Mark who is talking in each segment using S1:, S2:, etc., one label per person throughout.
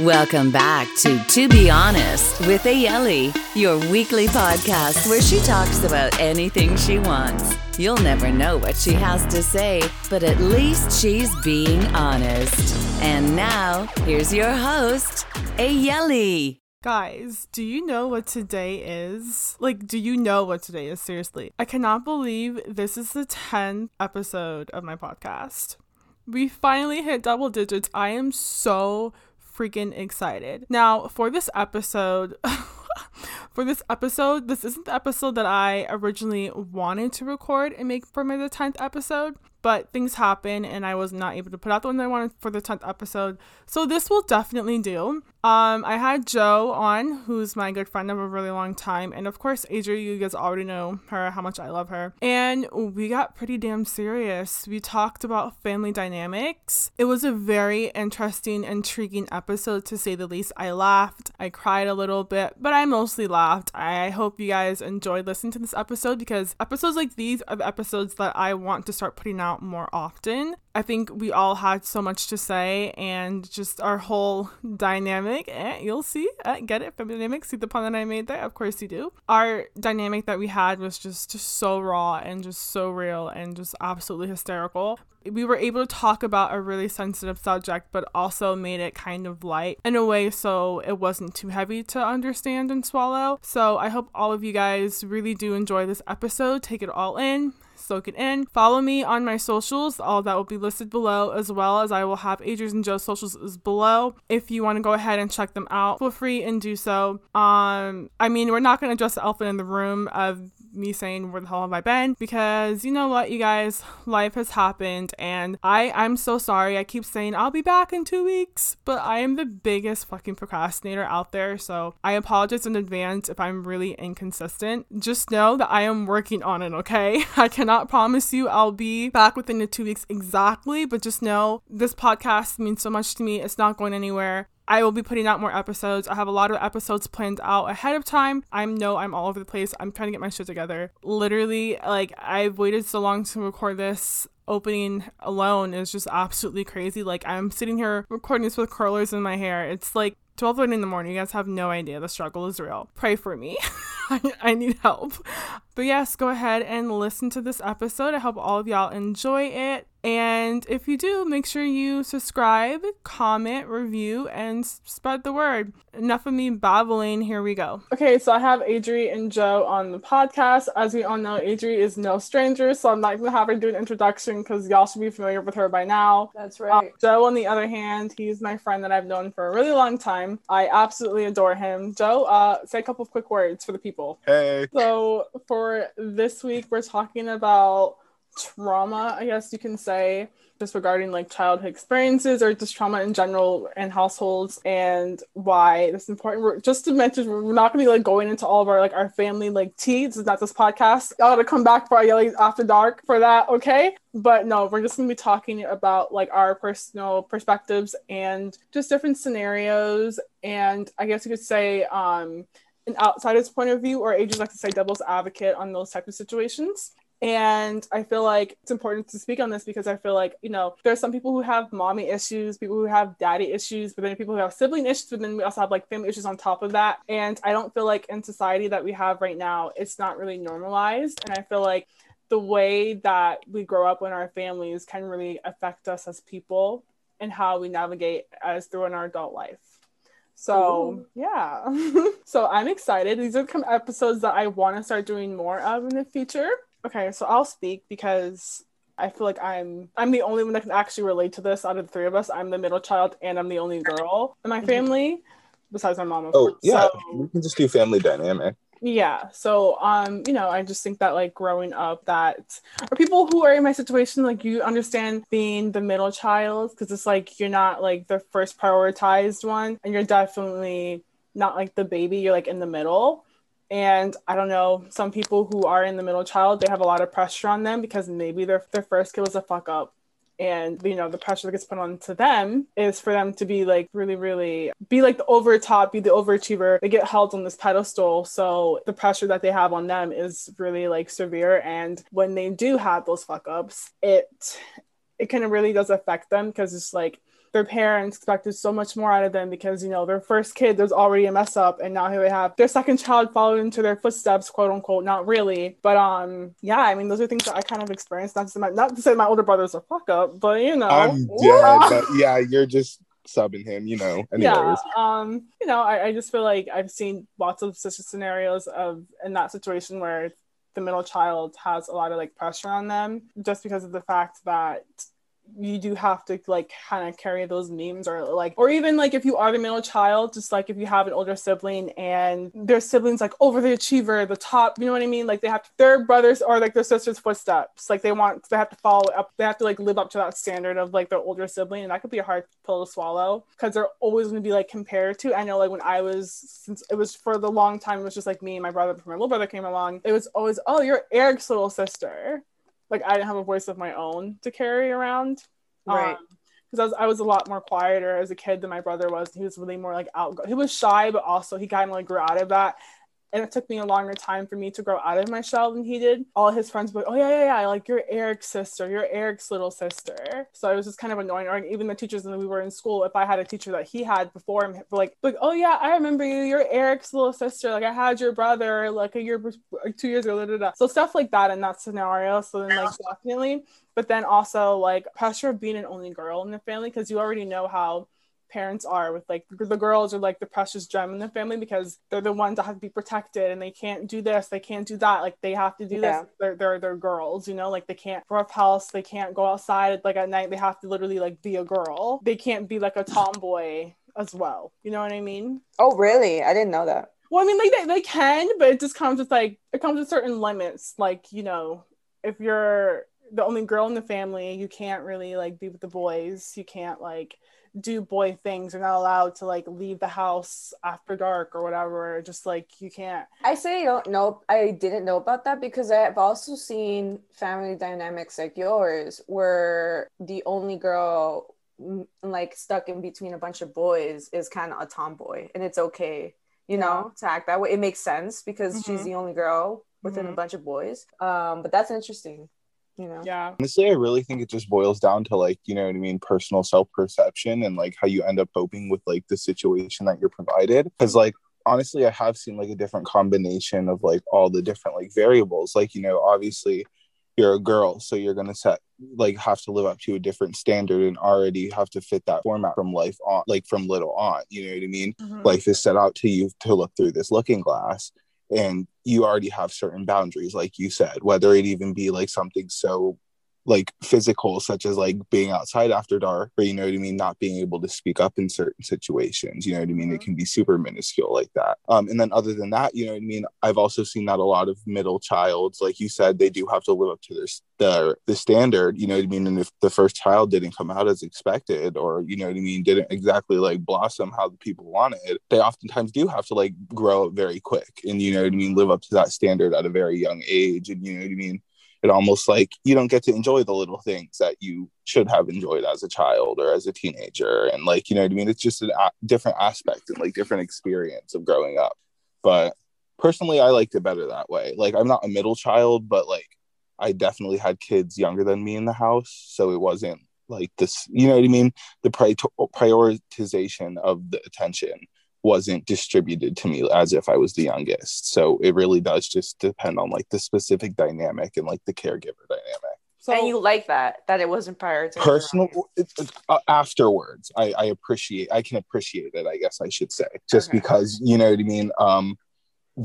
S1: Welcome back to To Be Honest with Ayele, your weekly podcast where she talks about anything she wants. You'll never know what she has to say, but at least she's being honest. And now, here's your host, Ayele.
S2: Guys, do you know what today is? Like, do you know what today is? Seriously. I cannot believe this is the 10th episode of my podcast. We finally hit double digits. I am so freaking excited. Now, for this episode, for this episode, this isn't the episode that I originally wanted to record and make for my the 10th episode, but things happen and I was not able to put out the one that I wanted for the 10th episode. So this will definitely do. Um, I had Joe on, who's my good friend of a really long time, and of course, Adria, you guys already know her, how much I love her. And we got pretty damn serious. We talked about family dynamics. It was a very interesting, intriguing episode to say the least. I laughed, I cried a little bit, but I mostly laughed. I hope you guys enjoyed listening to this episode because episodes like these are the episodes that I want to start putting out out more often. I think we all had so much to say, and just our whole dynamic. Eh, you'll see, eh, get it dynamic. See the pun that I made there? Of course you do. Our dynamic that we had was just so raw and just so real and just absolutely hysterical we were able to talk about a really sensitive subject, but also made it kind of light in a way so it wasn't too heavy to understand and swallow. So I hope all of you guys really do enjoy this episode. Take it all in soak it in. Follow me on my socials. All that will be listed below, as well as I will have Adrian's and Joe's socials below. If you want to go ahead and check them out, feel free and do so. Um, I mean, we're not going to address the elephant in the room of me saying where the hell have I been? Because you know what you guys life has happened and I I'm so sorry. I keep saying I'll be back in 2 weeks but I am the biggest fucking procrastinator out there. So I apologize in advance if I'm really inconsistent. Just know that I am working on it okay? I cannot promise you I'll be back within the 2 weeks exactly but just know this podcast means so much to me. It's not going anywhere I will be putting out more episodes. I have a lot of episodes planned out ahead of time. I know I'm all over the place. I'm trying to get my shit together. Literally, like, I've waited so long to record this opening alone is just absolutely crazy. Like, I'm sitting here recording this with curlers in my hair. It's like 12 in the morning. You guys have no idea. The struggle is real. Pray for me. I, I need help. But yes, go ahead and listen to this episode. I hope all of y'all enjoy it. And if you do, make sure you subscribe, comment, review, and spread the word. Enough of me babbling. Here we go. Okay, so I have Adri and Joe on the podcast. As we all know, Adri is no stranger, so I'm not going to have her do an introduction because y'all should be familiar with her by now.
S3: That's right. Uh,
S2: Joe, on the other hand, he's my friend that I've known for a really long time. I absolutely adore him. Joe, uh, say a couple of quick words for the people.
S4: Hey.
S2: So for this week, we're talking about trauma, I guess you can say, just regarding like childhood experiences or just trauma in general in households and why it's important. We're, just to mention, we're not going to be like going into all of our like our family like tea. This is not this podcast. Y'all got to come back for our yelling after dark for that, okay? But no, we're just going to be talking about like our personal perspectives and just different scenarios. And I guess you could say, um, an outsider's point of view, or agents like to say devil's advocate on those type of situations. And I feel like it's important to speak on this because I feel like, you know, there's some people who have mommy issues, people who have daddy issues, but then people who have sibling issues, but then we also have like family issues on top of that. And I don't feel like in society that we have right now, it's not really normalized. And I feel like the way that we grow up in our families can really affect us as people and how we navigate as through in our adult life. So Ooh. yeah, so I'm excited. These are some episodes that I want to start doing more of in the future. Okay, so I'll speak because I feel like I'm I'm the only one that can actually relate to this out of the three of us. I'm the middle child and I'm the only girl in my mm-hmm. family, besides my mom.
S4: oh yeah, so, we can just do family dynamic.
S2: Yeah. So um, you know, I just think that like growing up that or people who are in my situation, like you understand being the middle child because it's like you're not like the first prioritized one and you're definitely not like the baby, you're like in the middle. And I don't know, some people who are in the middle child, they have a lot of pressure on them because maybe their, their first kid was a fuck up. And you know, the pressure that gets put onto them is for them to be like really, really be like the over top, be the overachiever. They get held on this pedestal. So the pressure that they have on them is really like severe. And when they do have those fuck ups, it it kind of really does affect them because it's like their parents expected so much more out of them because you know their first kid there's already a mess up and now here they have their second child followed into their footsteps quote unquote not really but um yeah i mean those are things that i kind of experienced not to say my, not to say my older brother's a fuck up but you know
S4: I'm dead, but yeah, you're just subbing him, you know. Anyways.
S2: yeah um you know I, I just feel like i've seen lots of such scenarios of in that situation where the middle child has a lot of like pressure on them just because of the fact that you do have to like kind of carry those memes or like or even like if you are the middle child just like if you have an older sibling and their siblings like over the achiever the top you know what i mean? Like they have to, their brothers or like their sisters footsteps. Like they want they have to follow up they have to like live up to that standard of like their older sibling and that could be a hard pill to swallow because they're always going to be like compared to i know like when i was since it was for the long time it was just like me and my brother before my little brother came along it was always oh you're eric's little sister like I didn't have a voice of my own to carry around.
S3: Right.
S2: Um, because I was I was a lot more quieter as a kid than my brother was. He was really more like out. He was shy, but also he kind of like grew out of that. And it took me a longer time for me to grow out of my shell than he did. All his friends were like, "Oh yeah, yeah, yeah, like you're Eric's sister. You're Eric's little sister." So it was just kind of annoying. Or even the teachers when we were in school, if I had a teacher that he had before him, like, like, "Oh yeah, I remember you. You're Eric's little sister. Like I had your brother like a year, like two years ago." Da, da, da. So stuff like that in that scenario. So then like definitely but then also like pressure of being an only girl in the family because you already know how parents are with like the girls are like the precious gem in the family because they're the ones that have to be protected and they can't do this they can't do that like they have to do
S3: Yeah.
S2: this they're, they're they're girls you know like they can't rough house they can't go outside like at night they have to literally like be a girl they can't be like a tomboy as well you know what i mean
S3: Oh, really? I didn't know that.
S2: well, I mean, like they, they can, but it just comes with like it comes with certain limits. Like you know, if you're the only girl in the family, you can't really like be with the boys. You can't like do boy things. You're not allowed to like leave the house after dark or whatever. Just like you can't.
S3: I say I don't know. I didn't know about that because I have also seen family dynamics like yours, where the only girl mm, like stuck in between a bunch of boys is kind of a tomboy, and it's okay, you know, to act that way. It makes sense because she's
S2: Mhm.
S3: the only girl within a
S2: Mhm.
S3: bunch of boys. Um, but that's interesting, you know.
S2: Yeah.
S4: Honestly, I really think it just boils down to like, you know what I mean, personal self perception and like how you end up coping with like the situation that you're provided. Cause like, honestly, I have seen like a different combination of like all the different like variables. Like, you know, obviously you're a girl, so you're going to set like have to live up to a different standard and already have to fit that format from life on, like from little on. You know what I mean?
S2: Mhm.
S4: life is set out to you to look through this looking glass and you already have certain boundaries like you said whether it even be like something so like physical such as like being outside after dark or you know what i mean? Not being able to speak up in certain situations you know what i mean? It
S2: Mhm.
S4: can be super minuscule like that. Um and then other than that you know what i mean? I've also seen that a lot of middle childs like you said they do have to live up to their the the standard you know what i mean? And if the first child didn't come out as expected or you know what i mean didn't exactly like blossom how the people wanted they oftentimes do have to like grow up very quick and you know what i mean live up to that standard at a very young age and you know what i mean it almost like you don't get to enjoy the little things that you should have enjoyed as a child or as a teenager. And like you know what i mean? It's just a different aspect and like different experience of growing up. But personally i liked it better that way. Like i'm not a middle child but like i definitely had kids younger than me in the house. So it wasn't like this you know what i mean? The pri- prioritization of the attention wasn't distributed to me as if i was the youngest so it really does just depend on like the specific dynamic and like the caregiver dynamic
S2: So
S3: and you like that that it wasn't prioritized.
S4: personal it, it- uh, afterwards I, I appreciate i can appreciate it i guess i should say just
S3: Okay.
S4: because you know what i mean um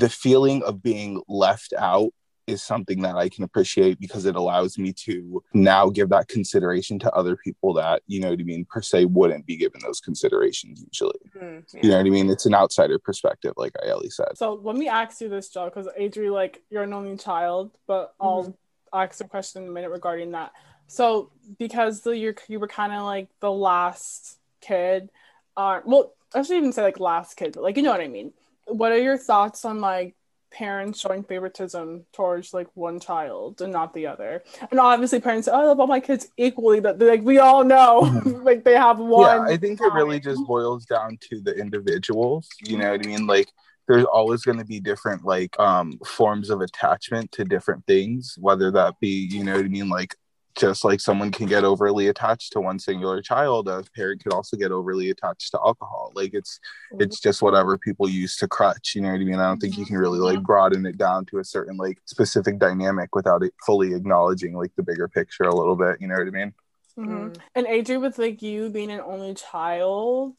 S4: the feeling of being left out is something that i can appreciate because it allows me to now give that consideration to other people that you know what i mean per se wouldn't be given those considerations usually
S3: Mhm, yeah.
S4: you know what i mean it's an outsider perspective like Ayele said
S2: So let me ask you this, Joe, because Adri, like you're an only child, but I'll ask a question in a minute regarding that. So because the, you're you were kind of like the last kid, uh, well, I should even say like last kid, but like you know what I mean. What are your thoughts on like parents showing favoritism towards like one child and not the other? And obviously parents say, "Oh, I love all my kids equally," but like we all know, like they have one.
S4: Yeah, I think it really just boils down to the individuals. You know what I mean? Like there's always going to be different like um forms of attachment to different things, whether that be, you know what I mean, like just like someone can get overly attached to one singular child a parent could also get overly attached to alcohol. Like it's it's just whatever people use to crutch you know what i mean? I don't think you can really like broaden it down to a certain like specific dynamic without it fully acknowledging like the bigger picture a little bit you know what i mean?
S2: Mm-hmm. And Adri, with like you being an only child,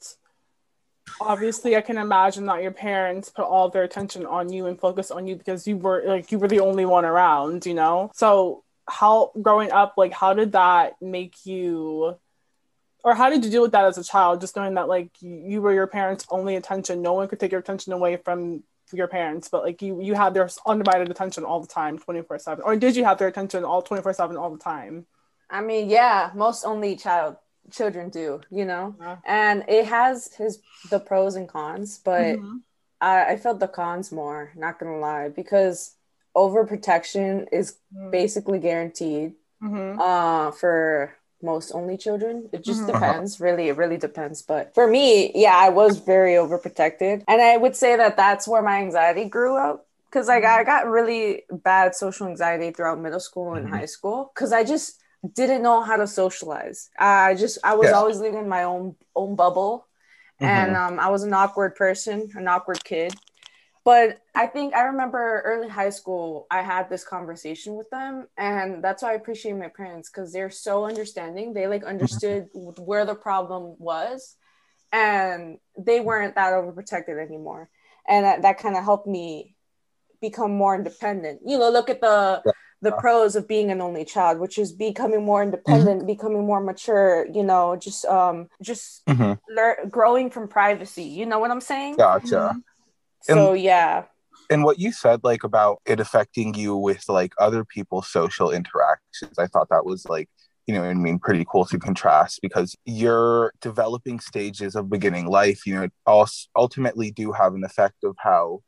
S2: obviously I can imagine that your parents put all their attention on you and focus on you because you were like you were the only one around, you know? So how growing up, like how did that make you or how did you deal with that as a child, just knowing that like you were your parents' only attention, no one could take your attention away from your parents, but like you you had their undivided attention all the time, 24 7. Or did you have their attention all 24 7 all the time?
S3: I mean, yeah, most only child children do, you know, yeah. and it has his the pros and cons, but mm-hmm. I, I felt the cons more. Not gonna lie, because overprotection is mm-hmm. basically guaranteed mm-hmm. uh, for most only children. It just mm-hmm. depends, really. It really depends. But for me, yeah, I was very overprotected, and I would say that that's where my anxiety grew up because like I mm-hmm. got really bad social anxiety throughout middle school and mm-hmm. high school because I just didn't know how to socialize. I just I was yeah. always living in my own own bubble, mm-hmm. and um, I was an awkward person, an awkward kid. But I think I remember early high school, I had this conversation with them, and that's why I appreciate my parents because they're so understanding. They like understood mm-hmm. where the problem was, and they weren't that overprotected anymore, and that, that kind of helped me become more independent. You know, look at the the pros of being an only child which is becoming more independent mm-hmm. becoming more mature you know just um just mm-hmm. lear- growing from privacy you know what i'm saying
S4: gotcha
S3: mm-hmm. So and, yeah.
S4: and what you said like about it affecting you with like other people's social interactions i thought that was like you know I mean pretty cool to contrast because your developing stages of beginning life you know also ultimately do have an effect of how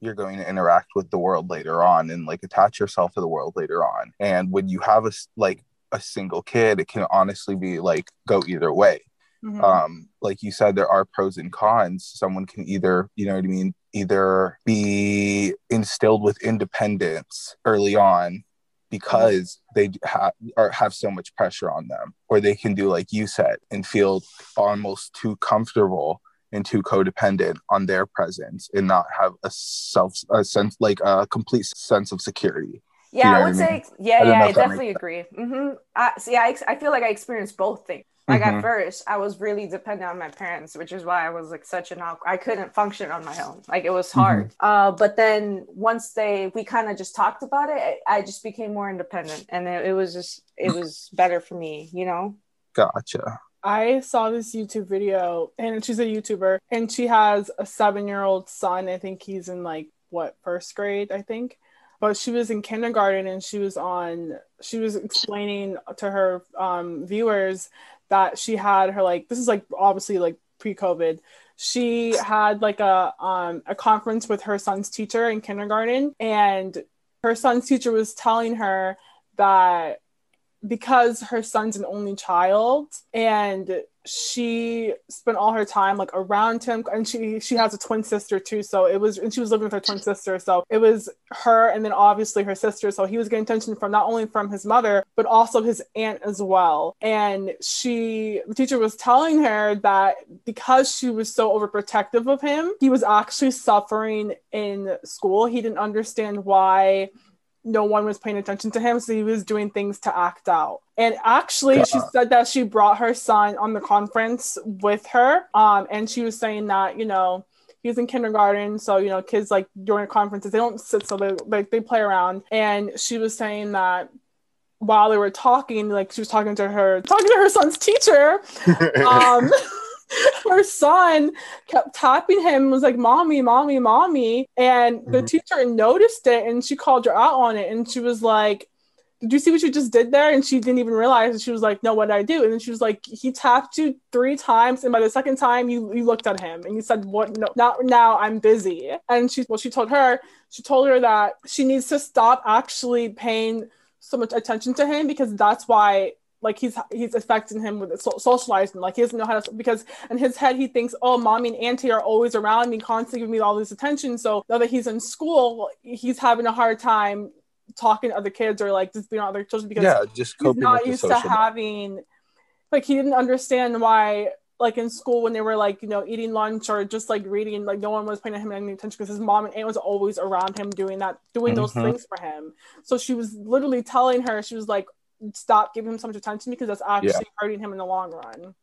S4: you're going to interact with the world later on and like attach yourself to the world later on. And when you have a like a single kid it can honestly be like go either way. Mm-hmm. um like you said there are pros and cons. Someone can either you know what i mean either be instilled with independence early on because they have or have so much pressure on them or they can do like you said and feel almost too comfortable and too codependent on their presence and not have a self a sense like a complete sense of security
S3: yeah you know i would I mean? say yeah I yeah i definitely agree mm-hmm. I, see I, I feel like i experienced both things like mm-hmm. at first i was really dependent on my parents which is why i was like such an awkward. i couldn't function on my own like it was mm-hmm. hard mm-hmm. uh, but then once they we kind of just talked about it i just became more independent and it, it was just it was better for me you know
S4: gotcha
S2: I saw this YouTube video, and she's a YouTuber, and she has a seven year old son. I think he's in like what first grade, I think. But she was in kindergarten, and she was on. She was explaining to her um, viewers that she had her like this is like obviously like pre COVID. She had like a um, a conference with her son's teacher in kindergarten, and her son's teacher was telling her that because her son's an only child and she spent all her time like around him and she she has a twin sister too so it was and she was living with her twin sister so it was her and then obviously her sister so he was getting attention from not only from his mother but also his aunt as well. And she the teacher was telling her that because she was so overprotective of him he was actually suffering in school. He didn't understand why no one was paying attention to him, so he was doing things to act out. And actually, she said that she brought her son on the conference with her, um, and she was saying that you know he's in kindergarten, so you know kids like during conferences they don't sit, so they like they play around. And she was saying that while they were talking, like she was talking to her talking to her son's teacher. um, her son kept tapping him and was like mommy mommy mommy. And the mm-hmm. teacher noticed it and she called her out on it. And she was like did you see what you just did there? And she didn't even realize. And she was like no what did i do? And then she was like he tapped you three times. And by the second time you you looked at him and you said what? No not now. I'm busy and she well she told her she told her that she needs to stop actually paying so much attention to him because that's why like he's he's affecting him with so- socializing like he doesn't know how to because in his head he thinks oh mommy and auntie are always around me constantly giving me all this attention. So now that he's in school he's having a hard time talking to other kids or like just being other children because
S4: yeah, just
S2: he's not used to having like he didn't understand why like in school when they were like you know eating lunch or just like reading like no one was paying him any attention because his mom and aunt was always around him doing that doing those
S4: Mhm.
S2: things for him. So she was literally telling her she was like stop giving him so much attention because that's actually hurting him in the long run.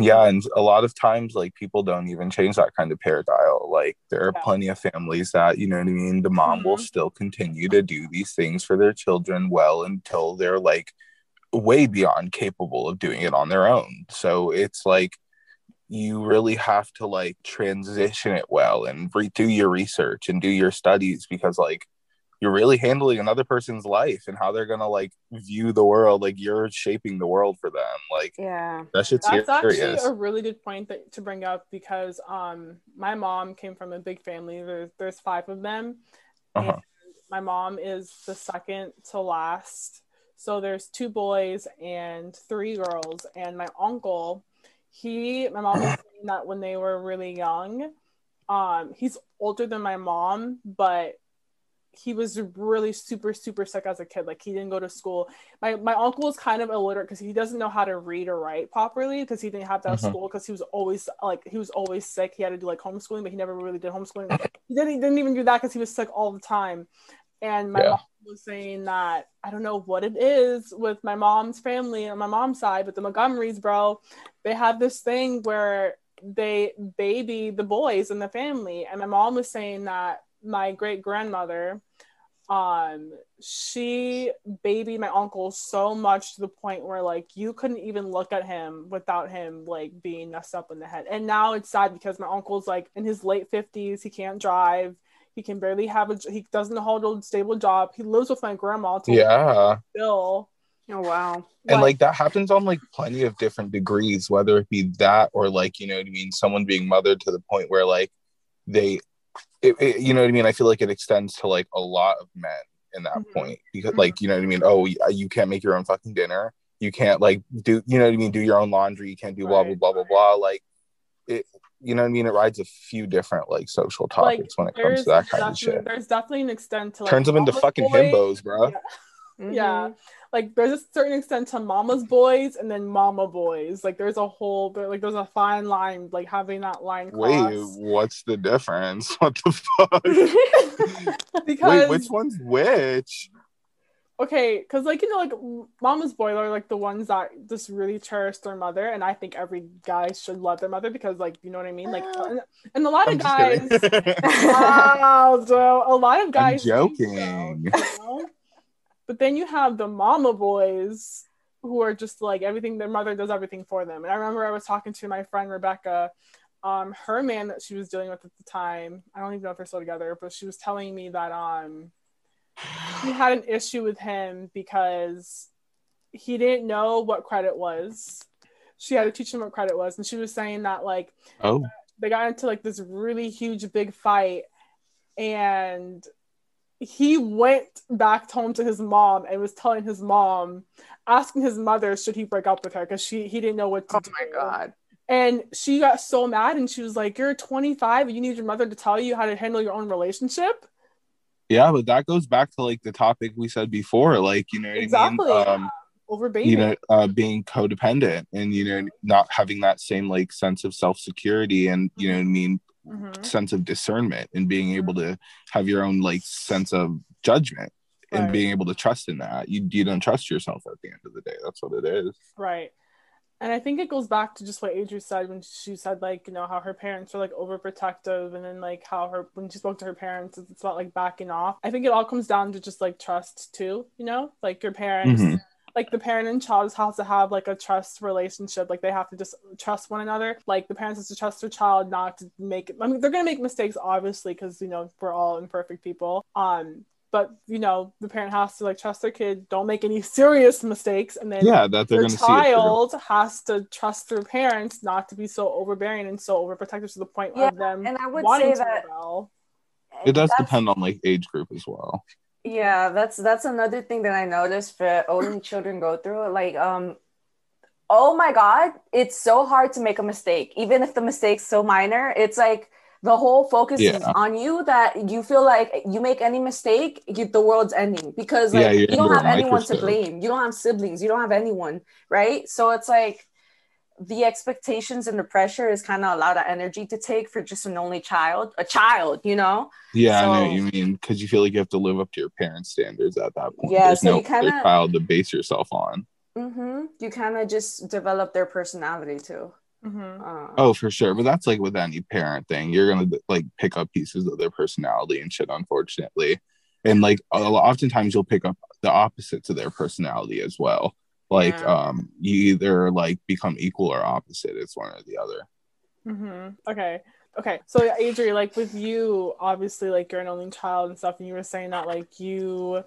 S4: Yeah and a lot of times like people don't even change that kind of paradigm. Like there are
S2: Yeah.
S4: plenty of families that you know what i mean? The mom will
S2: Mhm.
S4: still continue to do these things for their children well until they're like way beyond capable of doing it on their own. So it's like you really have to like transition it well and re- do your research and do your studies because like you're really handling another person's life and how they're gonna like view the world like you're shaping the world for them like
S3: Yeah.
S4: that shit's
S2: That's actually a really good point that, to bring up because um my mom came from a big family. There's there's five of them.
S4: Uh-huh.
S2: And my mom is the second to last. So there's two boys and three girls. And my uncle, he my mom was saying that when they were really young, um, he's older than my mom, but he was really super super sick as a kid. Like he didn't go to school. My my uncle is kind of illiterate because he doesn't know how to read or write properly because he didn't have that
S4: Mhm.
S2: school because he was always like he was always sick. He had to do like homeschooling but he never really did homeschooling. He didn't, he didn't even do that because he was sick all the time. And my
S4: Yeah.
S2: mom was saying that i don't know what it is with my mom's family on my mom's side but the montgomerys bro they have this thing where they baby the boys in the family. And my mom was saying that my great grandmother um she babied my uncle so much to the point where like you couldn't even look at him without him like being messed up in the head. And now it's sad because my uncle's like in his late 50s he can't drive. He can barely have a he doesn't hold a stable job. He lives with my grandma till
S4: yeah.
S2: still
S3: Oh wow.
S4: and like that happens on like plenty of different degrees whether it be that or like you know what i mean someone being mothered to the point where like they it, it- you know what i mean i feel like it extends to like a lot of men in that
S2: Mhm.
S4: point because
S2: Mhm.
S4: like you know what i mean oh you, you can't make your own fucking dinner you can't like do you know what i mean do your own laundry you can't do blah blah
S2: Right,
S4: blah blah
S2: right.
S4: blah like it you know what i mean it rides a few different like social
S2: like
S4: topics when it comes to that kind of shit
S2: there's definitely an extent to like
S4: turns them into fucking
S2: boys.
S4: himbos bro
S2: Yeah.
S3: Mhm.
S2: Yeah. Like there's a certain extent to mama's boys and then mama boys. Like there's a whole like there's a fine line like having that line
S4: wait what's the difference? What the fuck?
S2: Because
S4: Wait, which one's which?
S2: okay because like you know like mama's boy are like the ones that just really cherish their mother and i think every guy should love their mother because like you know what i mean? Like ah. and, and a lot
S4: I'm
S2: of guys wow so a lot of guys so,
S4: joking.
S2: you know? But then you have the mama boys who are just like everything their mother does everything for them. And i remember i was talking to my friend rebecca um her man that she was dealing with at the time i don't even know if they're still together but she was telling me that um she had an issue with him because he didn't know what credit was. She had to teach him what credit was. And she was saying that like
S4: oh,
S2: they got into like this really huge big fight and he went back home to his mom and was telling his mom asking his mother should he break up with her? Because she he didn't know what to
S3: Oh
S2: do.
S3: Oh my god.
S2: and she got so mad and she was like you're 25 and you need your mother to tell you how to handle your own relationship?
S4: Yeah, but that goes back to like the topic we said before, like you know what
S2: exactly
S4: I mean? Um,
S2: over baby.
S4: you know, uh, being codependent and you know not having that same like sense of self security and you know what I mean
S2: Mhm.
S4: sense of discernment and being able to have your own like sense of judgment and being able to trust in that. You you don't trust yourself at the end of the day. That's what it is.
S2: Right. And I think it goes back to just what Adria said when she said like, you know, how her parents were like overprotective and then like how her when she spoke to her parents it's about like backing off. I think it all comes down to just like trust too, you know? Like your parents
S4: Mhm.
S2: Like the parent and child has to have like a trust relationship. Like they have to just trust one another. Like the parents has to trust their child not to make I mean they're gonna make mistakes obviously because you know we're all imperfect people. Um but you know the parent has to like trust their kid don't make any serious mistakes and then
S4: Yeah, that they're see
S2: child has to trust their parents not to be so overbearing and so overprotective to the point
S3: Yeah,
S2: of them
S3: and I would
S2: wanting
S3: say
S2: to
S3: that-
S2: rebel.
S4: It does
S3: That's-
S4: depend on like age group as well.
S3: Yeah, that's that's another thing that I noticed for only children go through. Like, um, oh my god, it's so hard to make a mistake, even if the mistake's so minor. It's like the whole focus is on you that you feel like you make any mistake, you, the world's ending because like
S4: you're
S3: you don't have anyone to blame. You don't have siblings. You don't have anyone, right? So it's like the expectations and the pressure is kind of a lot of energy to take for just an only child, a child, you know.
S4: Yeah, I know what you mean because you feel like you have to live up to your parents' standards at that point.
S3: Yeah,
S4: There's
S3: so
S4: no
S3: you kinda-
S4: other child to base yourself on.
S3: Mm-hmm, You kind of just develop their personality too.
S2: Mm-hmm.
S3: Uh,
S4: Oh, for sure. But that's like with any parent thing. You're gonna like pick up pieces of their personality and shit, unfortunately. And like oftentimes you'll pick up the opposite of their personality as well. Like
S3: Yeah.
S4: um you either like become equal or opposite. It's one or the other.
S2: Mm-hmm. Okay. Okay. So Adri, like with you, obviously like you're an only child and stuff, and you were saying that like you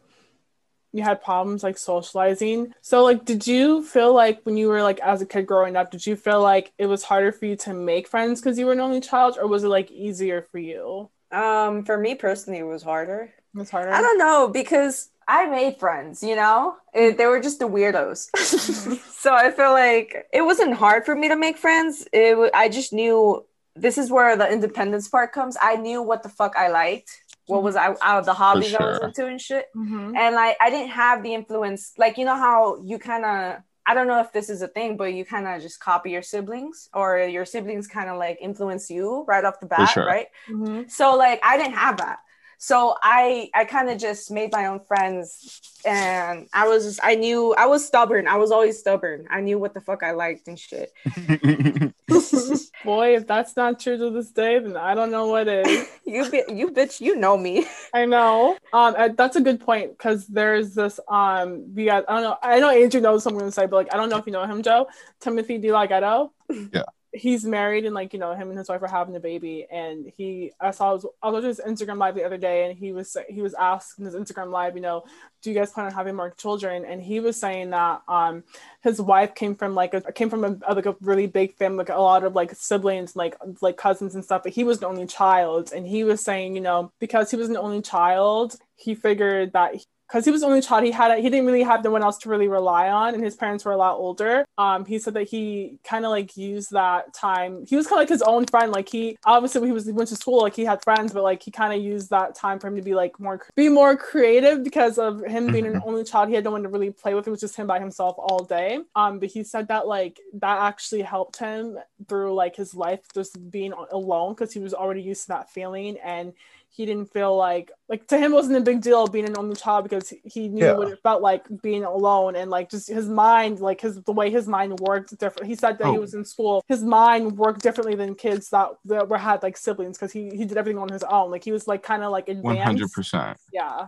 S2: you had problems like socializing. So like did you feel like when you were like as a kid growing up, did you feel like it was harder for you to make friends because you were an only child, or was it like easier for you?
S3: um, for me personally, it was harder.
S2: It was harder.
S3: I don't know because I made friends, you know, It- they were just the weirdos. so I feel like it wasn't hard for me to make friends. It, I just knew this is where the independence part comes. I knew what the fuck I liked, what was I out of the hobbies I was into and shit.
S2: Mm-hmm.
S3: And like I didn't have the influence, like you know how you kind of. I don't know if this is a thing, but you kind of just copy your siblings, or your siblings kind of like influence you right off the bat,
S4: sure.
S3: right?
S2: Mm-hmm.
S3: so like i didn't have that so i i kind of just made my own friends and i was just, i knew i was stubborn i was always stubborn i knew what the fuck i liked and shit
S2: Boy, if that's not true to this day, then I don't know what is.
S3: you bi- you bitch you know me
S2: I know. Um, that's a good point because there's this. Um, we got. I don't know. I know Andrew knows what I'm going to say, but like, I don't know if you know him, Joe. Timothy DeLaGhetto.
S4: Yeah.
S2: He's married and like you know him and his wife are having a baby and he I saw I was watching his Instagram live the other day and he was he was asked in his Instagram live you know do you guys plan on having more children? And he was saying that um his wife came from like a came from a, like a really big family like a lot of like siblings like like cousins and stuff but he was the only child. And he was saying you know because he was an only child he figured that because he was the only child he had he didn't really have no one else to really rely on and his parents were a lot older. Um he said that he kind of like used that time he was kind of like his own friend like he obviously when he was he went to school like he had friends but like he kind of used that time for him to be like more be more creative because of him being an only child he had no one to really play with it was just him by himself all day. Um but he said that like that actually helped him through like his life just being alone because he was already used to that feeling and he didn't feel like like to him it wasn't a big deal being an only child because he knew
S4: Yeah.
S2: what it felt like being alone and like just his mind like his the way his mind worked different he said that he
S4: Oh.
S2: was in school his mind worked differently than kids that, that were had like siblings because he, he did everything on his own like he was like kind of like advanced
S4: One hundred percent.
S2: yeah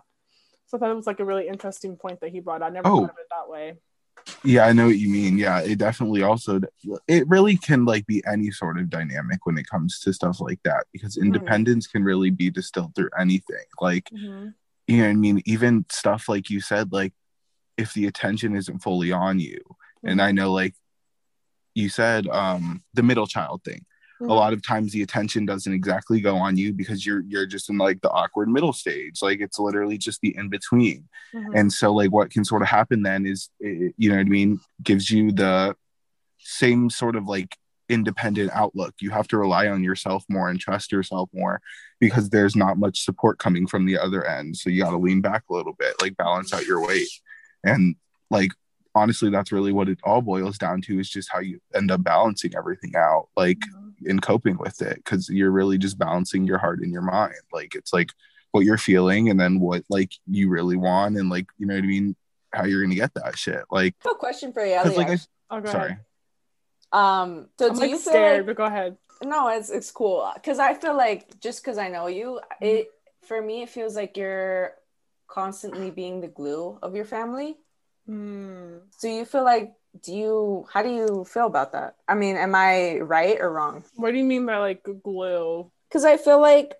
S2: so I thought it was like a really interesting point that he brought I never
S4: Oh.
S2: thought of it that way
S4: Yeah, I know what you mean. Yeah, it definitely also it really can like be any sort of dynamic when it comes to stuff like that because
S2: Mhm.
S4: independence can really be distilled through anything. Like
S2: Mhm.
S4: you know, what I mean, even stuff like you said, like if the attention isn't fully on you, and I know like you said, um, the middle child thing.
S2: Mhm.
S4: A lot of times the attention doesn't exactly go on you because you're you're just in like the awkward middle stage. Like it's literally just the in between.
S2: Mhm.
S4: And so, like, what can sort of happen then is, it, you know what I mean, gives you the same sort of like independent outlook. You have to rely on yourself more and trust yourself more because there's not much support coming from the other end. So, you got to lean back a little bit, like, balance out your weight. And, like, honestly, that's really what it all boils down to is just how you end up balancing everything out, like,
S2: Mhm.
S4: In coping with it because you're really just balancing your heart and your mind. Like, it's like, what you're feeling and then what like you really want and like you know what I mean how you're gonna get that shit like
S3: I have a question for you
S4: like
S3: Elliot.
S2: oh, go
S4: I,
S2: ahead.
S4: sorry
S3: um so
S2: I'm
S3: do
S2: like
S3: you feel
S2: scared
S3: like
S2: but go ahead
S3: no it's it's cool because i feel like just because i know you it for me it feels like you're constantly being the glue of your family
S2: Hmm.
S3: so you feel like do you how do you feel about that i mean am i right or wrong
S2: what do you mean by like glue
S3: because i feel like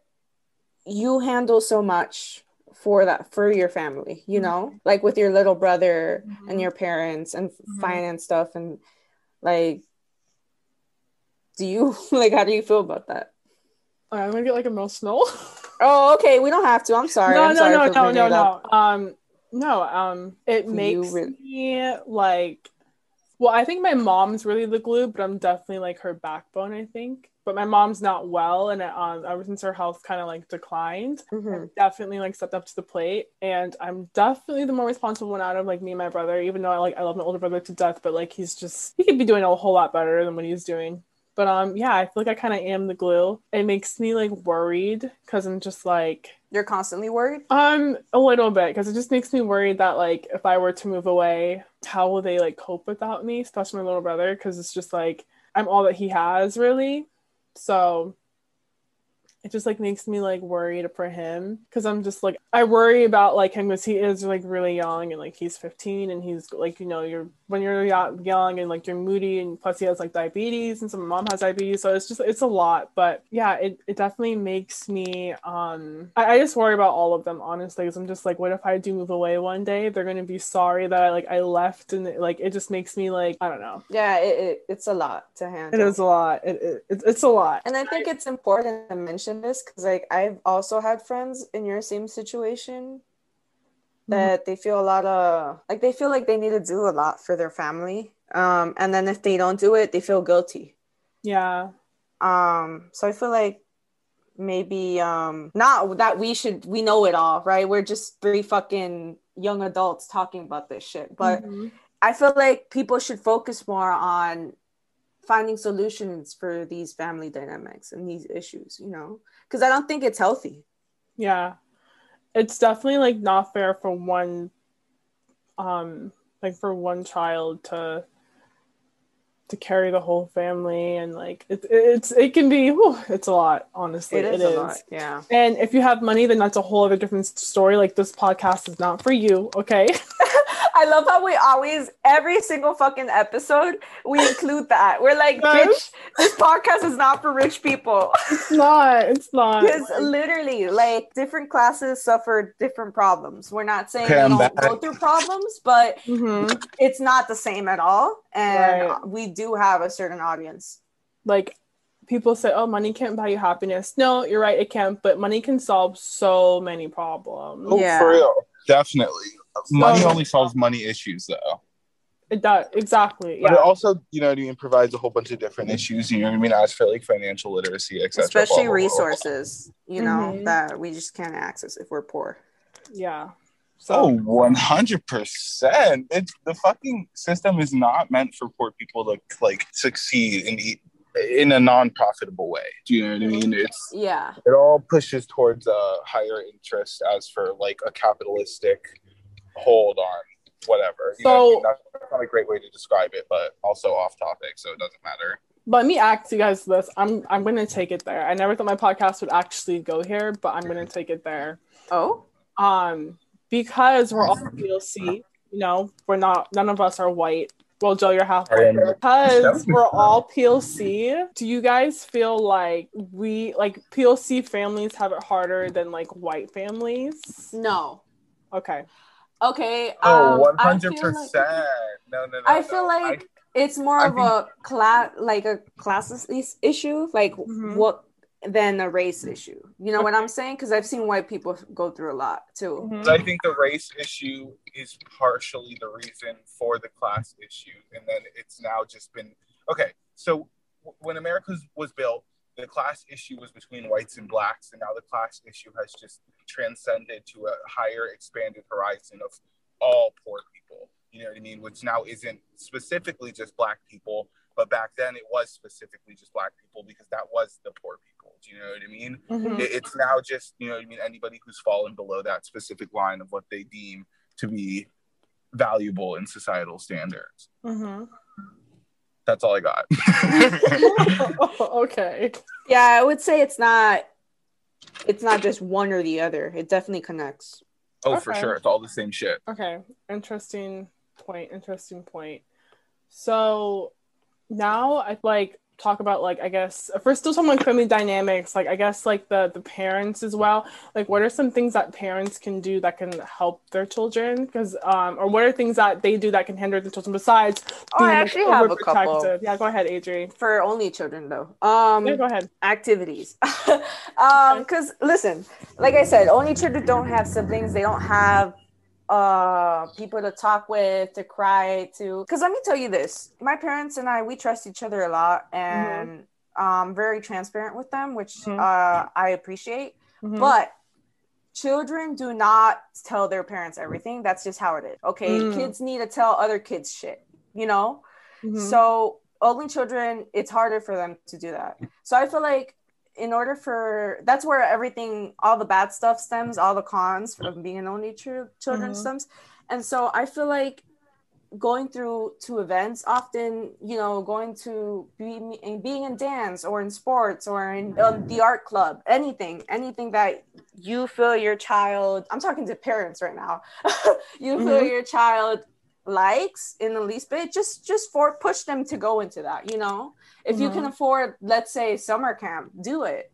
S3: you handle so much for that for your family you know like with your little brother
S2: Mhm.
S3: and your parents and
S2: Mhm.
S3: finance stuff and like do you like how do you feel about that
S2: I'm gonna get like emotional.
S3: oh okay we don't have to i'm sorry
S2: no,
S3: I'm
S2: no,
S3: sorry
S2: no, no, no, no. Um, no. Um, it makes me like. Well, I think my mom's really the glue, but I'm definitely like her backbone. I think, but my mom's not well, and um, ever since her health kind of like declined,
S3: Mhm.
S2: definitely like stepped up to the plate and i'm definitely the more responsible one out of like me and my brother even though i like i love my older brother to death but like he's just he could be doing a whole lot better than what he's doing but um yeah i feel like i kind of am the glue it makes me like worried because i'm just like
S3: You're constantly worried.
S2: um a little bit because it just makes me worried that like if i were to move away how will they like cope without me especially my little brother because it's just like i'm all that he has really so it just like makes me like worried for him because I'm just like I worry about like him because he is like really young and like he's 15 and he's like you know you're when you're young and like you're moody and plus he has like diabetes and some mom has diabetes so it's just it's a lot but yeah it, it definitely makes me um I, I just worry about all of them honestly because I'm just like what if I do move away one day? They're gonna be sorry that I like I left and like it just makes me like I don't know.
S3: Yeah, it, it, it's a lot to handle.
S2: it is a lot. It, it, it's it's a lot.
S3: And I think it's important to mention this because, like, I've also had friends in your same situation that they feel a lot of like they feel like they need to do a lot for their family. Um, and then if they don't do it, they feel guilty.
S2: yeah
S3: Um, so I feel like maybe um not that we should we know it all, right? We're just three fucking young adults talking about this shit. But
S2: Mhm.
S3: I feel like people should focus more on finding solutions for these family dynamics and these issues, you know, because I don't think it's healthy.
S2: Yeah. It's definitely like not fair for one um like for one child to to carry the whole family and like it, it's it can be whew, it's a lot honestly
S3: It is a lot. Yeah.
S2: and if you have money then that's a whole other different story like this podcast is not for you okay
S3: I love how we always, every single fucking episode, we include that. We're like,
S2: Yes.
S3: bitch, this podcast is not for rich people.
S2: it's not it's not
S3: Because literally, like, different classes suffer different problems. We're not saying
S4: Okay,
S3: we don't
S4: back.
S3: go through problems, but
S2: Mhm.
S3: it's not the same at all. And
S2: Right.
S3: we do have a certain audience.
S2: like people say oh money can't buy you happiness no you're right it can't but money can solve so many problems
S4: Oh,
S3: Yeah.
S4: for real. Definitely. Money only solves money issues, though.
S2: it does exactly
S4: But
S2: yeah
S4: it also, you know what I mean, provides a whole bunch of different issues. You know what I mean? As for like financial literacy, etc.
S3: especially resources, you know,
S2: Mhm.
S3: that we just can't access if we're poor.
S2: yeah so
S4: Oh, 100%. It's the fucking system is not meant for poor people to like succeed in the, in a non-profitable way. Do you know what I mean? It's
S3: Yeah.
S4: it all pushes towards a higher interest as for like a capitalistic hold on whatever. You know what I
S2: So-
S4: mean? That's that's not a great way to describe it, but also off topic, so it doesn't matter.
S2: Let me ask you guys this. I'm I'm gonna take it there. I never thought my podcast would actually go here, but I'm gonna take it there.
S3: Oh,
S2: Um, because we're all POC, you know, we're not none of us are white. Well, Joe, you're half white. Because we're all POC. do you guys feel like we like POC families have it harder than like white families?
S3: no.
S2: Okay.
S3: Okay.
S4: Oh,
S3: um, I
S4: 100%.
S3: like-
S4: no, no, no.
S3: I feel
S4: no.
S3: like it's more
S4: I
S3: of a class, like a classes issue, like
S2: Mhm.
S3: what than a race issue. You know what I'm saying? Because I've seen white people go through a lot too.
S2: Mhm.
S4: I think the race issue is partially the reason for the class issue, and then it's now just been okay. So w- when America was built, the class issue was between whites and blacks, and now the class issue has just transcended to a higher, expanded horizon of all poor people. You know what I mean? Which now isn't specifically just black people, but back then it was specifically just black people because that was the poor people. Do you know what I mean?
S2: Mhm.
S4: it- it's now just you know what I mean anybody who's fallen below that specific line of what they deem to be valuable in societal standards.
S2: Mhm.
S4: That's all I got.
S2: okay.
S3: Yeah, I would say it's not. It's not just one or the other. It definitely connects.
S4: oh, for sure, it's all the same shit.
S2: Okay, interesting point. Interesting point. So now I like talk about like I guess if we're still talking about family dynamics, like I guess like the the parents as well. Like, what are some things that parents can do that can help their children? Because um, or what are things that they do that can hinder the children besides?
S3: Oh, I
S2: being, like,
S3: actually have a couple.
S2: Yeah, go ahead, Adri.
S3: For only children though. Um
S2: Yeah, go ahead.
S3: activities. um cuz listen, like I said, only children don't have siblings. They don't have uh people to talk with, to cry to. Cuz let me tell you this. My parents and I we trust each other a lot and um, very transparent with them, which
S2: Mhm.
S3: uh, I appreciate.
S2: Mhm.
S3: But children do not tell their parents everything. That's just how it is. Okay,
S2: Mm.
S3: kids need to tell other kids shit. You know,
S2: Mhm.
S3: so only children, it's harder for them to do that. So I feel like in order for that's where everything, all the bad stuff stems, all the cons from being an only ch- children
S2: Mhm.
S3: stems. And so I feel like going through to events often you know going to be being in dance or in sports or in um, the art club anything anything that you feel your child i'm talking to parents right now you feel
S2: Mhm.
S3: your child likes in the least bit just just for push them to go into that you know if you can afford let's say summer camp do it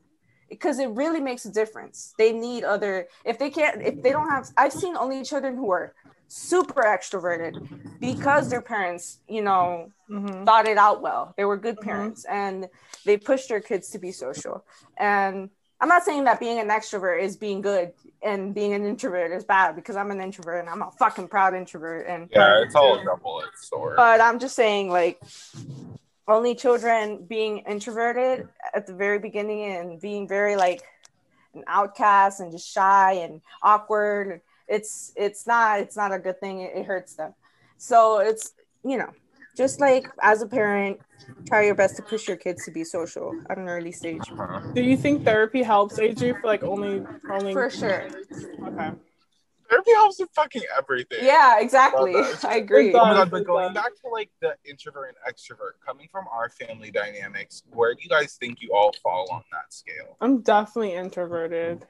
S3: because it really makes a difference they need other if they can't if they don't have i've seen only children who are super extroverted because their parents you know
S2: Mhm.
S3: thought it out well they were good
S2: Mhm.
S3: parents and they pushed their kids to be social and i'm not saying that being an extrovert is being good and being an introvert is bad because i'm an introvert and i'm a fucking proud introvert and
S4: Yeah, it's all a double-edged sword.
S3: but I'm just saying, like, only children being introverted at the very beginning and being very like an outcast and just shy and awkward. It's it's not it's not a good thing. It, it hurts them. So it's you know, just like as a parent, try your best to push your kids to be social at an early stage.
S2: Do you think therapy helps AJ for like only only
S3: For sure.
S2: Okay.
S4: Therapy helps with fucking everything.
S3: Yeah, exactly. I agree.
S4: Oh my god, but going back to like the introvert and extrovert, coming from our family dynamics, where do you guys think you all fall on that scale?
S2: I'm definitely introverted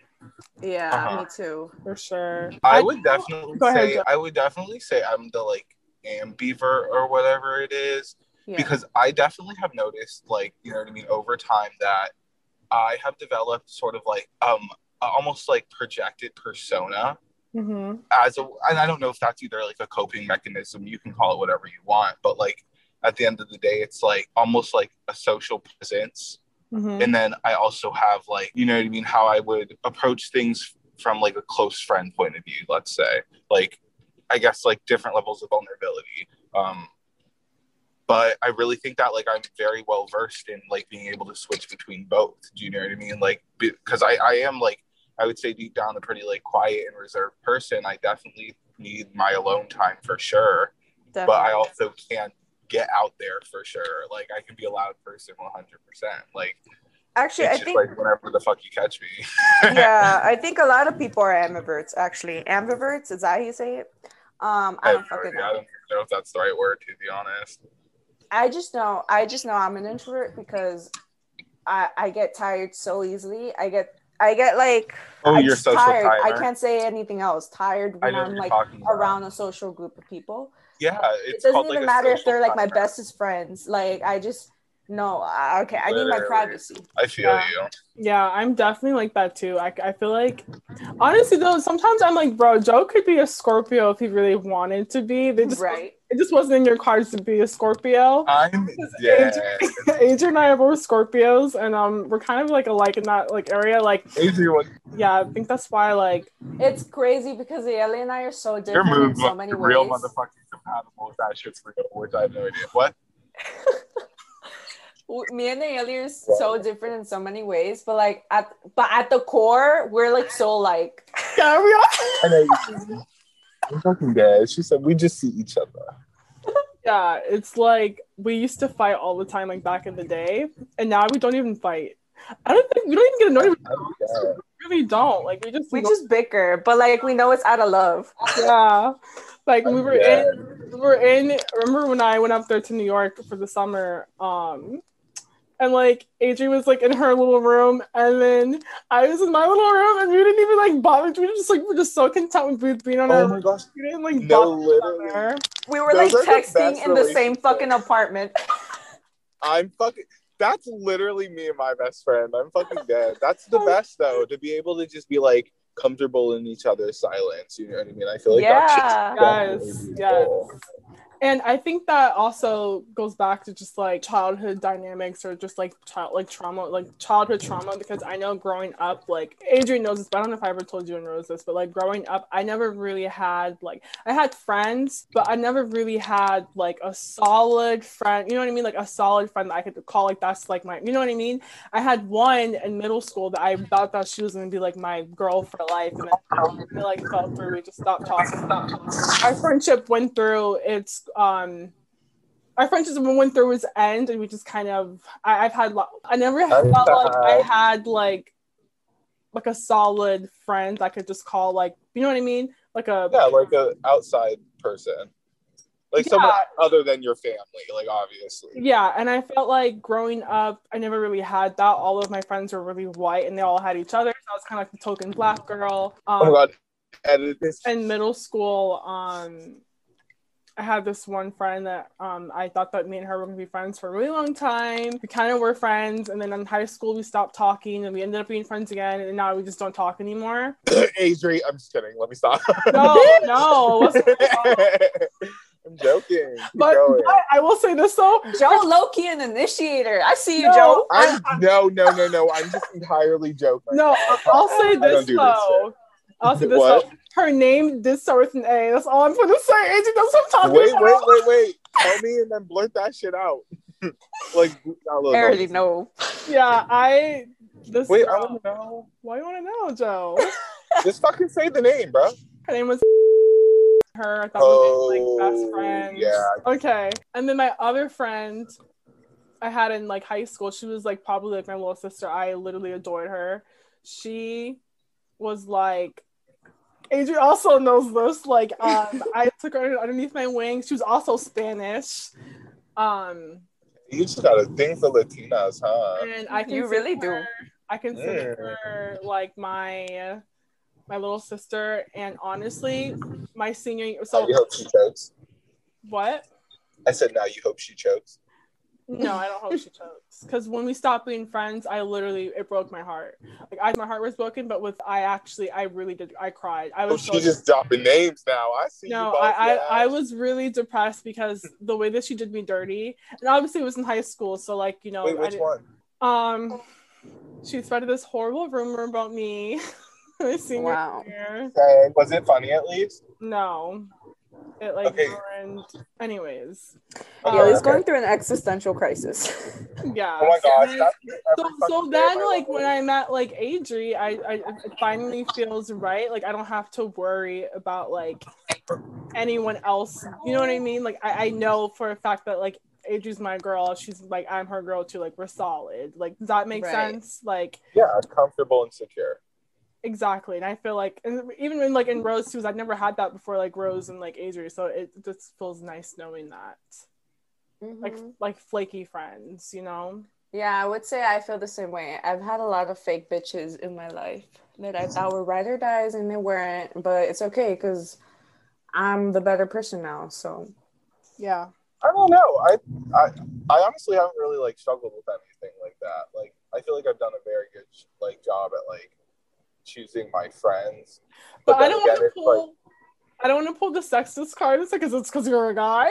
S3: Yeah,
S4: Uh-huh.
S3: me too.
S2: for sure.
S4: I would definitely
S2: Go ahead,
S4: say
S2: Jeff.
S4: I would definitely say I'm the like ambivert or whatever it is.
S3: Yeah.
S4: Because I definitely have noticed like, you know what I mean, over time that I have developed sort of like um almost like projected persona
S2: hmm
S4: as a and I don't know if that's either like a coping mechanism, you can call it whatever you want, but like at the end of the day, it's like almost like a social presence.
S2: hmm
S4: And then I also have like, you know what I mean, how I would approach things from like a close friend point of view, let's say. Like I guess like different levels of vulnerability. Um but I really think that like I'm very well versed in like being able to switch between both. Do you know what I mean? Like because I, I am like I would say deep down a pretty like quiet and reserved person. I definitely need my alone time for sure. But I also can't get out there for sure. Like I can be a loud person 100%. Like
S3: Actually,
S4: it's
S3: I
S4: just
S3: think
S4: like whenever the fuck you catch me.
S3: yeah, I think a lot of people are ambiverts. Actually, ambiverts is that how you say it? Um, I don't fucking
S4: idea. I
S3: know.
S4: don't know if that's the right word to be honest.
S3: I just know, I just know I'm an introvert because I I get tired so easily. I get I get like
S4: Oh,
S3: I'm
S4: you're
S3: just
S4: social
S3: tired.
S4: timer.
S3: I can't say anything else. Tired when I'm like
S4: talking about.
S3: around a social group of people.
S4: Yeah,
S3: It doesn't
S4: called
S3: even
S4: like
S3: matter if they're like my
S4: timer.
S3: bestest friends. Like I just no. I- Okay, I need my privacy.
S4: I feel
S2: Yeah.
S4: you.
S2: Yeah, I'm definitely like that too. I, I feel like, honestly though, sometimes I'm like, bro, Joe could be a Scorpio if he really wanted to be. They just
S3: Right.
S2: It just wasn't in your cards to be a Scorpio.
S4: I'm
S2: Because
S4: dead.
S2: Adrian and I are both Scorpios, and um, we're kind of like alike in that like area. Like,
S4: Adrian,
S2: yeah, I think that's why like
S3: It's crazy because Ellie and I are so
S4: your
S3: different in
S4: move
S3: so many
S4: be real
S3: ways.
S4: motherfucking compatible with that shit's real, which I have no idea. What?
S3: Me and Naomi are so different in so many ways, but like at but at the core, we're like so like
S2: yeah, we are.
S4: I'm fucking dead. She said we just see each other.
S2: Yeah, it's like we used to fight all the time, like back in the day, and now we don't even fight. I don't think we don't even get annoyed. with
S4: I'm.
S2: We really don't. Like we just
S3: we just bicker, but like we know it's out of love.
S2: yeah. Like we were
S4: Yeah.
S2: in we were in remember when I went up there to New York for the summer, um and like Adrian was like in her little room and then I was in my little room and we didn't even like bother we were just like we're just so content with Booth being on
S4: Oh
S2: our
S4: my gosh.
S2: we didn't like
S4: No,
S2: bother each other.
S3: We were
S4: Those
S3: like
S4: are the
S3: texting in the same fucking apartment.
S4: I'm fucking. That's literally me and my best friend. I'm fucking dead. That's the best though, to be able to just be like comfortable in each other's silence. You know what I mean? I feel like that
S3: Yeah.
S4: shit's definitely
S2: Yes, yes. And I think that also goes back to just like childhood dynamics or just like child like trauma, like childhood trauma. Because I know growing up, like Adrian knows this, but I don't know if I ever told you and Rose this, but like growing up, I never really had like I had friends, but I never really had like a solid friend. You know what I mean? Like a solid friend that I could call like that's like my. You know what I mean? I had one in middle school that I thought that she was gonna be like my girl for life, and then it like fell through. We just stopped talking. Our friendship went through its um our friendship went through its end and we just kind of I, have had I never felt like I had like like a solid friend I could just call like you know what I mean? Like a
S4: yeah like a outside person. Like yeah. someone other than your family like obviously.
S2: Yeah and I felt like growing up I never really had that. All of my friends were really white and they all had each other so I was kind of like the token black girl um,
S4: oh my god. Edit this.
S2: in middle school um I had this one friend that um, I thought that me and her were gonna be friends for a really long time. We kind of were friends, and then in high school we stopped talking, and we ended up being friends again, and now we just don't talk anymore.
S4: Adri, I'm just kidding. Let me stop.
S2: No, no.
S4: I'm joking.
S2: But, but, I will say this though,
S3: Joe Loki, an initiator. I see you, no, Joe.
S4: I'm, no, no, no, no. I'm just entirely joking.
S2: No, I'll say this though. I'll say this what? though her name did start with an A. That's all I'm gonna say. Angie, that's what I'm talking
S4: wait,
S2: about.
S4: Wait, wait, wait, wait. Tell me and then blurt that shit out. like,
S3: I already know.
S2: Yeah, I.
S4: This wait, girl, I want to know.
S2: Why you want to know, Joe?
S4: Just fucking say the name, bro.
S2: Her name was. Her. I thought oh, we were like best oh, friends.
S4: Yeah.
S2: Okay, and then my other friend. I had in like high school. She was like probably like my little sister. I literally adored her. She was like Adrian also knows this. Like, um, I took her underneath my wing. She was also Spanish. Um,
S4: you just got a thing for Latinas, huh?
S2: And I can
S3: you really
S2: her,
S3: do.
S2: I consider yeah. her like my my little sister, and honestly, my senior. So
S4: you hope she chokes.
S2: What?
S4: I said, now you hope she chokes.
S2: No, I don't hope she chokes. Because when we stopped being friends, I literally it broke my heart. Like I, my heart was broken, but with I actually, I really did. I cried. I was.
S4: Oh, she's just dropping names now. I see.
S2: No, I, I, I was really depressed because the way that she did me dirty, and obviously it was in high school, so like you know.
S4: Wait, which one?
S2: Um, she spread this horrible rumor about me. my senior
S3: wow.
S2: year.
S4: Okay. Was it funny at least?
S2: No. It like okay. ruined. Anyways,
S3: yeah, um, he's going through an existential crisis.
S2: Yeah.
S4: Oh my gosh.
S2: so, so then, like when I met like Adri, I, I it finally feels right. Like I don't have to worry about like anyone else. You know what I mean? Like I, I know for a fact that like Adri's my girl. She's like I'm her girl too. Like we're solid. Like does that make right. sense? Like
S4: yeah, comfortable and secure.
S2: Exactly. And I feel like and even in like in Rose too, I've never had that before, like Rose and like Adri. So it just feels nice knowing that. Mm-hmm. Like like flaky friends, you know?
S3: Yeah, I would say I feel the same way. I've had a lot of fake bitches in my life that I thought were ride or dies and they weren't, but it's okay because I'm the better person now. So
S2: yeah.
S4: I don't know. I, I I honestly haven't really like struggled with anything like that. Like I feel like I've done a very good like job at like choosing my friends.
S2: But, but I don't want to pull. Like, I don't want to pull the sexist card. It's because it's because you're a guy.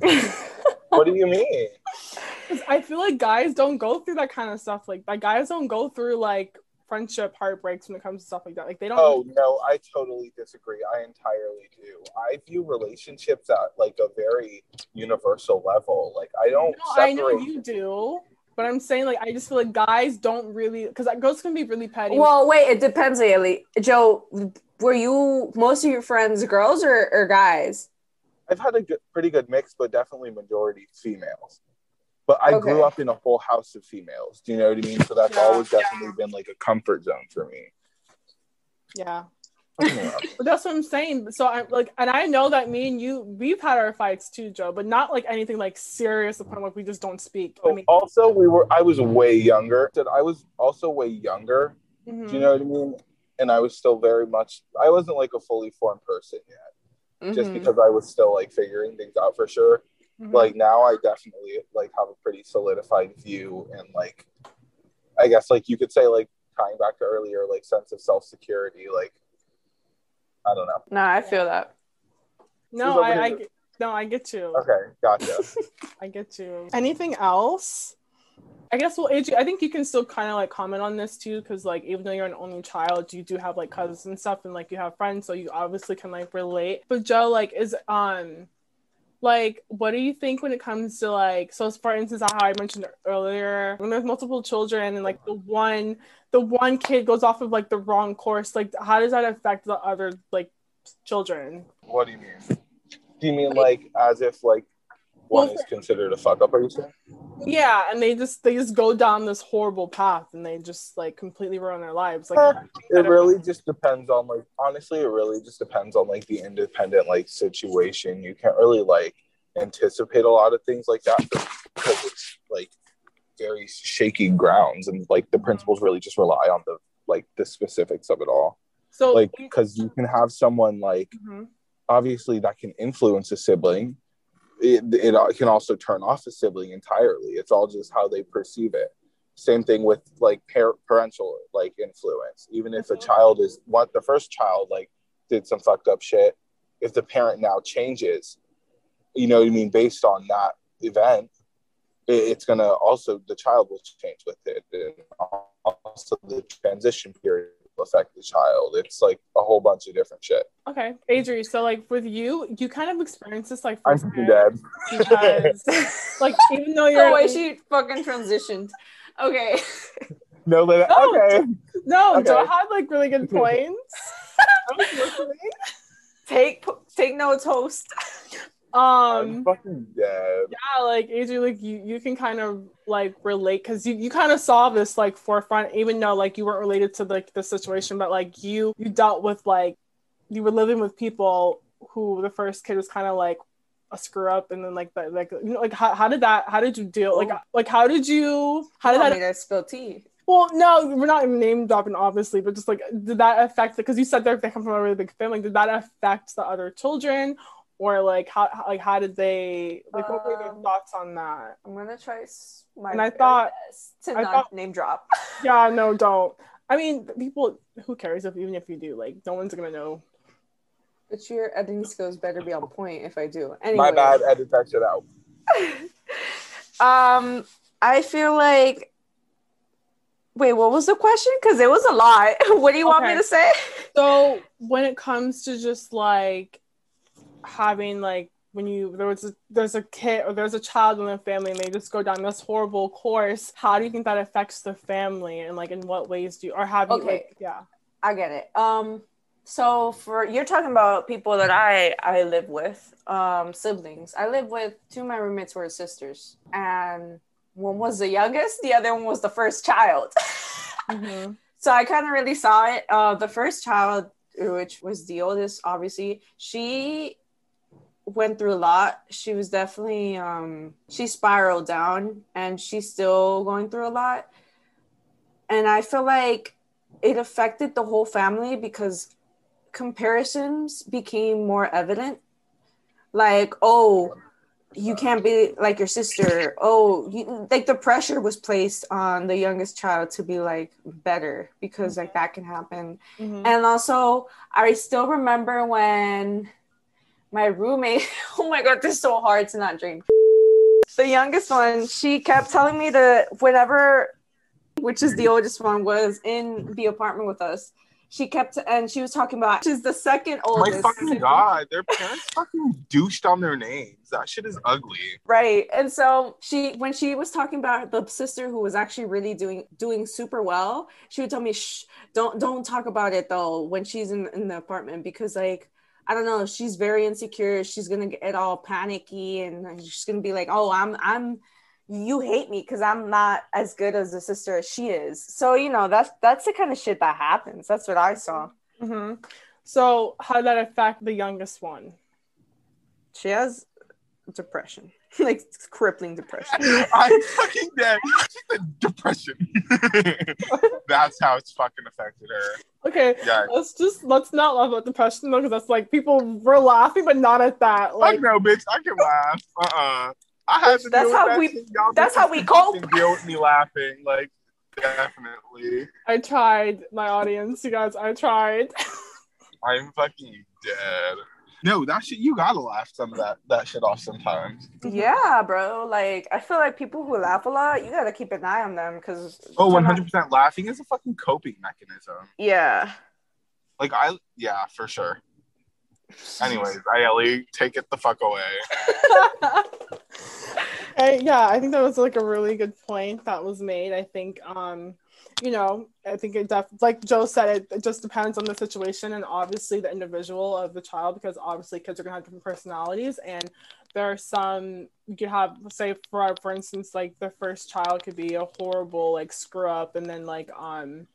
S4: what do you mean?
S2: I feel like guys don't go through that kind of stuff. Like, like guys don't go through like friendship heartbreaks when it comes to stuff like that. Like they don't.
S4: Oh no, I totally disagree. I entirely do. I view relationships at like a very universal level. Like I don't.
S2: No, I know you do. But I'm saying like I just feel like guys don't really because girls can be really petty.
S3: Well, wait, it depends, Ayele. Joe, were you most of your friends girls or, or guys?
S4: I've had a good, pretty good mix, but definitely majority females. But I okay. grew up in a whole house of females. Do you know what I mean? So that's yeah, always definitely yeah. been like a comfort zone for me.
S2: Yeah. But that's what I'm saying. So I'm like, and I know that me and you, we've had our fights too, Joe, but not like anything like serious upon like we just don't speak.
S4: I
S2: mean,
S4: also we were, I was way younger. I was also way younger. Mm-hmm. Do you know what I mean? And I was still very much, I wasn't like a fully formed person yet, mm-hmm. just because I was still like figuring things out for sure. Mm-hmm. Like now, I definitely like have a pretty solidified view and like, I guess like you could say like tying back to earlier, like sense of self security, like I don't know.
S3: No, I feel that.
S2: No, I, I, No, I get you.
S4: Okay, gotcha.
S2: I get you. Anything else? I guess well, AJ, I think you can still kind of like comment on this too, because like even though you're an only child, you do have like cousins and stuff, and like you have friends, so you obviously can like relate. But Joe, like, is um, like, what do you think when it comes to like, so for instance, how I mentioned earlier, when there's multiple children and like the one, the one kid goes off of like the wrong course, like how does that affect the other like children?
S4: what do you mean? Do you mean like as if like one
S2: Well,
S4: is considered a fuck up? Are you saying?
S2: Yeah, and they just they just go down this horrible path and they just like completely ruin their lives. Like,
S4: Uh,
S2: how do you think
S4: It really just depends on like honestly, it really just depends on like the independent like situation. You can't really like anticipate a lot of things like that because it's like very shaky grounds and like the principals really just rely on the like the specifics of it all.
S2: so
S4: Like because you can have someone like
S2: Mhm.
S4: obviously that can influence a sibling. It, it can also turn off a sibling entirely. It's all just how they perceive it. Same thing with like par- parental like influence. Even if a
S2: Mhm.
S4: child is what the first child like did some fucked up shit, if the parent now changes, you know what I mean, based on that event, it, it's gonna also the child will change with it, and also the transition period affect the child. It's like a whole bunch of different shit.
S2: okay, Adri. So like with you, you kind of experience this like
S4: I'm
S2: firsthand
S4: dead.
S2: because like even though you're
S3: Oh, wait, she fucking transitioned. Okay.
S4: No, but
S2: No,
S4: okay.
S2: no,
S4: Okay.
S2: Joe had like really good points. I was listening.
S3: Take take notes, host.
S4: I'm
S2: Um,
S4: fucking dead.
S2: yeah, like Adri, like you you can kind of like relate because you you kind of saw this like forefront, even though like you weren't related to like the situation, but like you you dealt with like you were living with people who the first kid was kind of like a screw up and then like that like you know like how, how did that how did you deal like
S3: Oh.
S2: like how did you how did
S3: want
S2: that
S3: me to spill tea?
S2: well no we're not name dropping obviously but just like did that affect because you said they're, they come from a really big family did that affect the other children or like how how- like how did they like what were their
S3: Um,
S2: thoughts on that
S3: I'm gonna try my
S2: And I thought-
S3: best to
S2: I
S3: not
S2: thought-
S3: name drop.
S2: yeah no don't i mean people who cares if even if you do like no one's gonna know
S3: But your editing skills better be on point if I do. Anyway.
S4: My bad. Edit that shit out.
S3: um, I feel like. Wait, what was the question? Because it was a lot. what do you want me to say?
S2: So when it comes to just like having like when you there was a, there's a kid or there's a child in the family and they just go down this horrible course, how do you think that affects the family and like in what ways do you or have you like yeah
S3: I get it. Um, so for you're talking about people that I I live with, um, siblings. I live with two of my roommates were sisters, and one was the youngest, the other one was the first child.
S2: Mhm.
S3: so I kind of really saw it. Uh, the first child, which was the oldest, obviously, she went through a lot. She was definitely um, she spiraled down, and she's still going through a lot. And I feel like it affected the whole family because comparisons became more evident. Like, oh, you can't be like your sister. Oh, you, like the pressure was placed on the youngest child to be like better because like that can happen.
S2: Mhm.
S3: And also, I still remember when my roommate, oh my God, this is so hard to not drink. The youngest one, she kept telling me that whenever, which is the oldest one, was in the apartment with us. She kept, and she was talking about, she's the second oldest.
S4: My fucking god, their parents fucking douched on their names. That shit is ugly.
S3: Right. And so she when she was talking about the sister who was actually really doing doing super well, she would tell me, Shh, don't don't talk about it though when she's in, in the apartment because like I don't know, she's very insecure. She's gonna get all panicky and she's gonna be like, Oh, I'm I'm you hate me because I'm not as good as a sister as she is. So, you know, that's that's the kind of shit that happens. That's what I saw.
S2: Mhm. So how did that affect the youngest one?
S3: She has depression. like crippling depression.
S4: I'm fucking dead. She said depression. That's how it's fucking affected her.
S2: Okay,
S4: Yeah.
S2: let's just let's not laugh about depression though, because that's like people were laughing, but not at that. Like
S4: Fuck no, bitch. I can laugh. Uh uh I have to
S3: do
S4: That's
S3: how
S4: that
S3: we-
S4: shit. Y'all
S3: that's how we
S4: can
S3: cope.
S4: Deal with me laughing, like definitely.
S2: I tried, my audience, you guys, I tried.
S4: I'm fucking dead. No, that shit you gotta laugh some of that that shit off sometimes.
S3: Yeah, bro. Like I feel like people who laugh a lot, you gotta keep an eye on them because
S4: Oh, 100 percent laughing is a fucking coping mechanism.
S3: Yeah.
S4: Like I yeah, for sure. Anyways, Ayele, take it the fuck away.
S2: I, yeah, I think that was like a really good point that was made. I think, um, you know, I think it def- like Joe said, it, it just depends on the situation and obviously the individual of the child because obviously kids are gonna have different personalities and there are some you could have say for for instance like the first child could be a horrible like screw up and then like um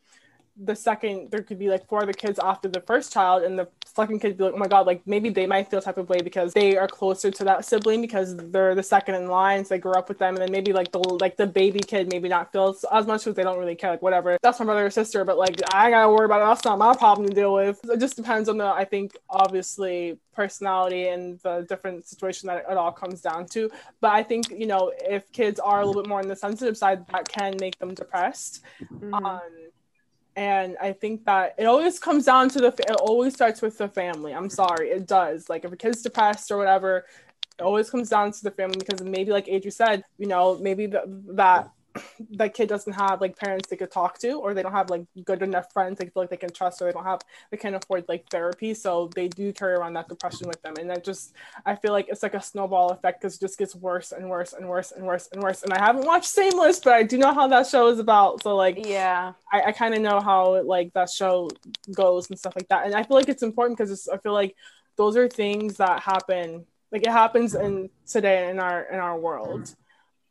S2: the second there could be like four other kids after the first child and the second kid be like oh my god like maybe they might feel type of way because they are closer to that sibling because they're the second in line so they grew up with them and then maybe like the like the baby kid maybe not feels as much because they don't really care like whatever. That's my brother or sister but like i gotta worry about it. That's not my problem to deal with. It just depends on the i think obviously personality and the different situation that it all comes down to. But i think you know if kids are a little bit more on the sensitive side that can make them depressed.
S3: Mhm.
S2: um, and I think that it always comes down to the. It always starts with the family. I'm sorry, it does. Like if a kid's depressed or whatever, it always comes down to the family because maybe, like Adri said, you know, maybe the, that that kid doesn't have like parents they could talk to, or they don't have like good enough friends they feel like they can trust, or they don't have they can't afford like therapy, so they do carry around that depression with them, and that just I feel like it's like a snowball effect because it just gets worse and worse and worse and worse and worse. And I haven't watched Shameless, but I do know how that show is about. So like
S3: Yeah.
S2: I, I kind of know how like that show goes and stuff like that. And I feel like it's important because I feel like those are things that happen. Like it happens in today in our in our world.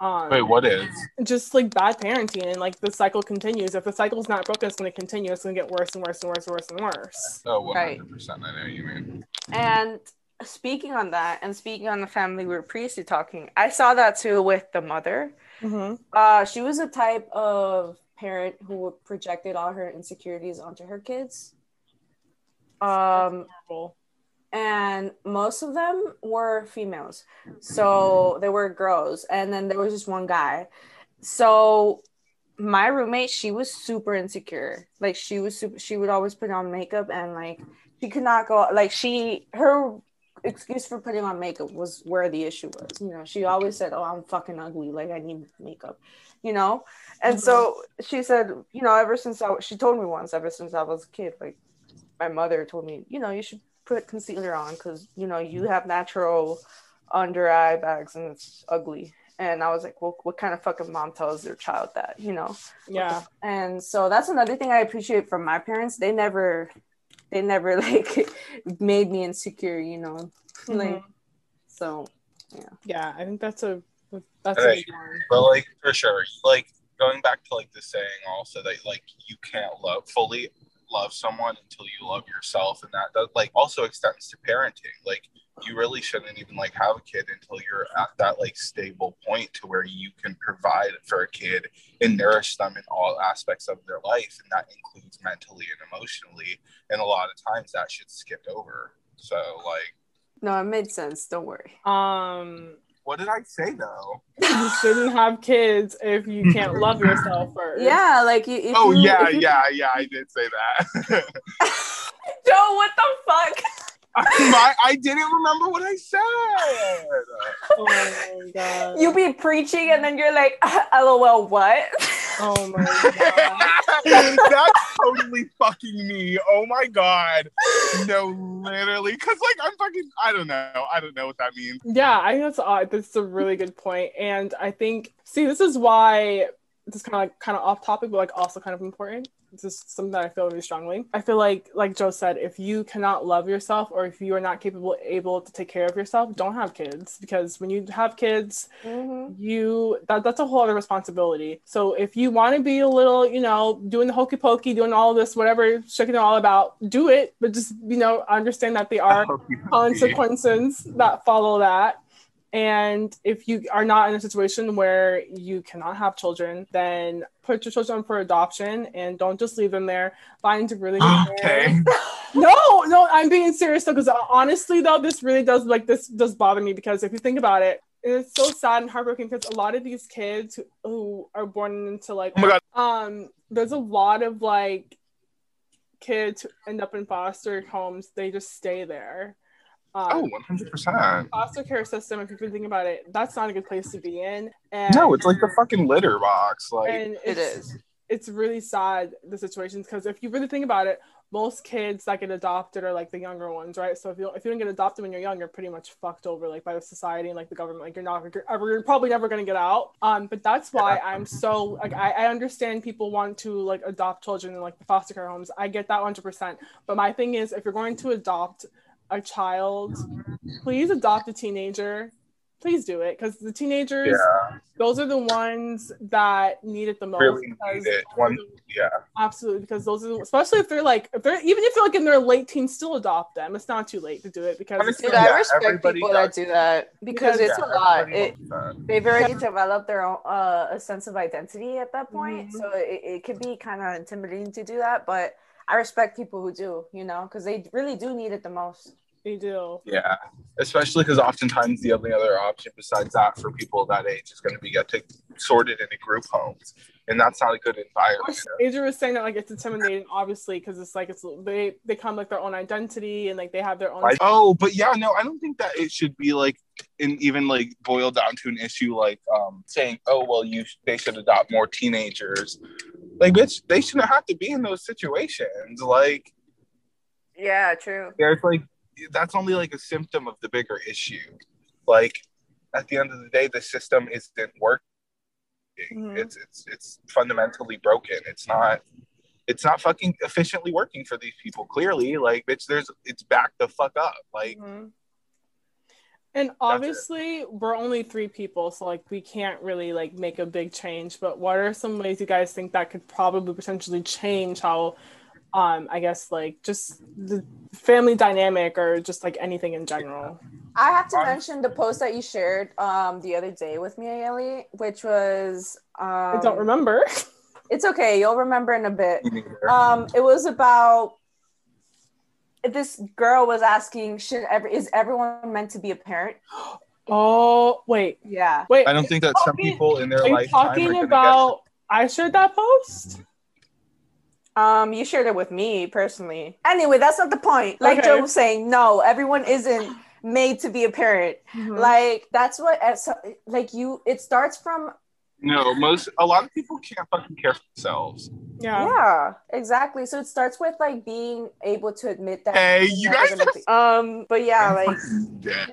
S2: Um,
S4: Wait, what is?
S2: just like bad parenting and like the cycle continues. If the cycle's not broken, it's going to continue. It's going to get worse and worse and worse and worse and worse.
S4: Oh, 100
S3: Right.
S4: percent. I know what you mean.
S3: And speaking on that, and speaking on the family we were previously talking, I saw that too with the mother.
S2: Mm-hmm.
S3: Uh, she was a type of parent who projected all her insecurities onto her kids. Um, and most of them were females. Mm-hmm. So they were girls, and then there was just one guy. So my roommate, she was super insecure. Like she was super. She would always put on makeup, and like she could not go. Like she, her excuse for putting on makeup was where the issue was. You know, she always said, "Oh, I'm fucking ugly. Like I need makeup." You know, and so mm-hmm. she said, you know, ever since I, she told me once, ever since I was a kid, like my mother told me, you know, you should put concealer on because you know you have natural under eye bags and it's ugly. And I was like, well, what kind of fucking mom tells their child that, you know?
S2: Yeah.
S3: And so that's another thing I appreciate from my parents. They never, they never like made me insecure, you know? Like,
S2: Mhm.
S3: so
S2: Yeah. I think that's a that's
S4: Right.
S2: a big one.
S4: But like for sure, like going back to like the saying also that like you can't love fully love someone until you love yourself, and that that like also extends to parenting. Like you really shouldn't even like have a kid until you're at that like stable point to where you can provide for a kid and nourish them in all aspects of their life, and that includes mentally and emotionally. And a lot of times that shit's skipped over. So like,
S3: no, it made sense. Don't worry.
S2: Um.
S4: What did I say though?
S2: You shouldn't have kids if you can't love yourself first.
S3: Yeah, like you.
S4: Oh
S3: you,
S4: yeah,
S3: you-
S4: yeah, yeah. I did say that.
S3: Joe, what the fuck?
S4: My, I didn't remember what I said.
S2: Oh my god.
S3: You be preaching and then you're like, uh, lol, what?
S2: Oh my god.
S4: That's totally fucking me. Oh my god. No, literally, because like I'm fucking. I don't know. I don't know what that means.
S2: Yeah, I think that's odd. That's a really good point, and I think see this is why this kind of like kind of off topic, but like also kind of important. This is something that I feel really strongly. I feel like, like Joe said, if you cannot love yourself or if you are not capable, able to take care of yourself, don't have kids because when you have kids,
S3: Mhm.
S2: you that that's a whole other responsibility. So if you want to be a little, you know, doing the hokey pokey, doing all this, whatever shaking it all about, do it. But just you know, understand that there are consequences that follow that. And if you are not in a situation where you cannot have children, then put your children for adoption and don't just leave them there. Find a really good
S4: Okay.
S2: No, no, I'm being serious though, because honestly though, this really does like this does bother me because if you think about it, it's so sad and heartbroken because a lot of these kids who, who are born into like
S4: Oh
S2: um there's a lot of like kids who end up in foster homes they just stay there Um,
S4: Oh, 100%.
S2: foster care system, if you've think about it, that's not a good place to be in. And
S4: No, it's like the fucking litter box. Like,
S2: and it's. It's really sad the situations because if you really think about it, most kids that get adopted are like the younger ones, right? So if you if you don't get adopted when you're young, you're pretty much fucked over like by the society and like the government. Like you're not you're, ever, you're probably never gonna get out. Um, but that's why I'm so like I, I understand people want to like adopt children in like the foster care homes. I get that 100. percent But my thing is, if you're going to adopt a child, please adopt a teenager. Please do it because the teenagers,
S4: yeah,
S2: those are the ones that need it the most.
S4: really need it. One, yeah.
S2: Absolutely, because those are especially if they're like if they're even if they're like in their late teens, still adopt them. It's not too late to do it because
S4: Honestly,
S3: Dude,
S4: Yeah,
S3: I respect
S4: everybody
S3: people that do that because
S2: Because-
S3: it's
S4: Yeah,
S3: a lot. It, they've already developed their own uh, a sense of identity at that point,
S2: Mhm.
S3: so it, it could be kind of intimidating to do that. But I respect people who do, you know, because they really do need it the most.
S2: they do.
S4: Yeah, especially because oftentimes the only other option besides that for people that age is going to be get to sorted into group homes, and that's not a good environment.
S2: Adrian was saying that like it's intimidating, obviously, because it's like it's they they come like their own identity and like they have their own.
S4: I- oh, but yeah, no, I don't think that it should be like, and even like boiled down to an issue like um saying, oh well, you sh- they should adopt more teenagers. Like, bitch, they shouldn't have to be in those situations. Like,
S3: Yeah, true.
S4: there's like that's only like a symptom of the bigger issue. Like, at the end of the day, the system isn't working.
S2: Mhm.
S4: It's it's it's fundamentally broken. It's not. It's not fucking efficiently working for these people. Clearly, like, bitch, there's it's back the fuck up. Like,
S2: Mhm. And obviously, we're only three people, so like we can't really like make a big change. But what are some ways you guys think that could probably potentially change how, um, I guess like just the family dynamic or just like anything in general?
S3: I have to
S4: Um,
S3: mention the post that you shared um the other day with me, Ayele, which was um
S2: I don't remember.
S3: It's okay, you'll remember in a bit. Um, it was about this girl was asking, should every is everyone meant to be a parent?
S2: Oh wait,
S3: Yeah.
S2: wait.
S4: I don't think that some people in their life
S2: Are you
S4: lifetime are
S2: talking
S4: gonna
S2: about? I shared that post.
S3: Um, you shared it with me personally. Anyway, that's not the point. Like
S2: Okay.
S3: Joe was saying, no, everyone isn't made to be a parent.
S2: Mhm.
S3: Like that's what as- like you it starts from
S4: get no most a lot of people can't fucking care for themselves.
S2: yeah.
S3: yeah, exactly. So it starts with like being able to admit that
S4: Hey,
S3: you're
S4: you
S3: never
S4: guys
S3: gonna be- um but yeah, like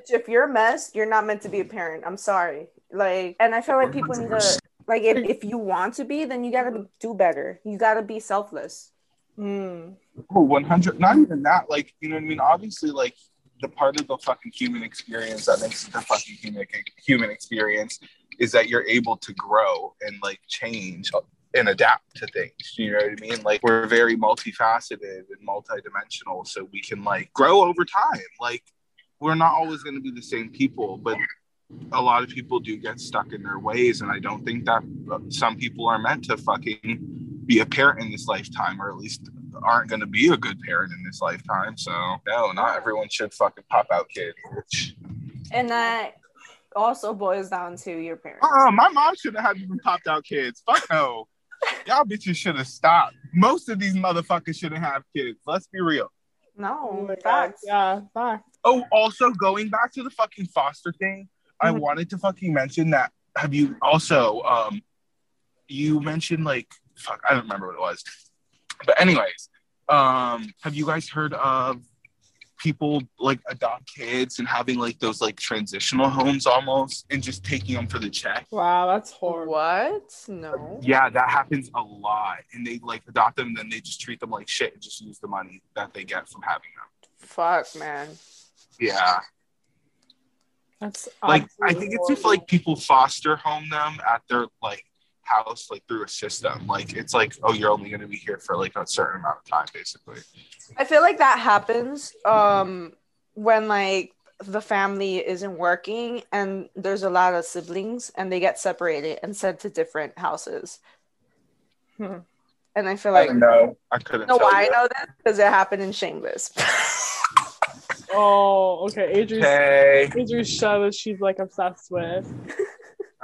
S3: if you're a mess, you're not meant to be a parent. I'm sorry. Like, and I feel like people need to like if, if you want to be, then you gotta do better. You gotta be selfless.
S2: Mm.
S4: Oh, 100 not even that like you know what i mean obviously like the part of the fucking human experience that makes it the fucking human human experience is that you're able to grow and like change and adapt to things you know what i mean? Like we're very multifaceted and multidimensional so we can like grow over time. Like we're not always going to be the same people but a lot of people do get stuck in their ways and i don't think that uh, some people are meant to fucking be a parent in this lifetime or at least aren't going to be a good parent in this lifetime so no not everyone should fucking pop out kids
S3: And that also boils down to your parents.
S4: uh, my mom should have had even popped out kids fuck no y'all bitches should have stopped most of these motherfuckers shouldn't have kids let's be real
S2: Oh
S3: No,
S2: my
S3: facts.
S2: Yeah. Bye.
S4: Oh, also going back to the fucking foster thing, I
S2: Mhm.
S4: wanted to fucking mention that. Have you also um you mentioned like fuck, I don't remember what it was. But anyways, um have you guys heard of people like adopt kids and having like those like transitional homes almost and just taking them for the check?
S2: Wow, that's horrible.
S3: What? No.
S4: Yeah, that happens a lot. And they like adopt them, then they just treat them like shit and just use the money that they get from having them.
S3: Fuck, man.
S4: Yeah.
S2: That's
S4: like I
S2: absolutely
S4: think it's if like people foster home them at their like house like through a system like it's like oh you're only going to be here for like a certain amount of time basically
S3: I feel like that happens um when like the family isn't working and there's a lot of siblings and they get separated and sent to different houses.
S2: Hmm.
S3: And I feel like
S4: don't know i couldn't
S3: know
S4: tell
S3: why I know that because it happened in Shameless.
S2: Oh, okay. Adrian's
S4: okay
S2: Adrian's show that she's like obsessed with.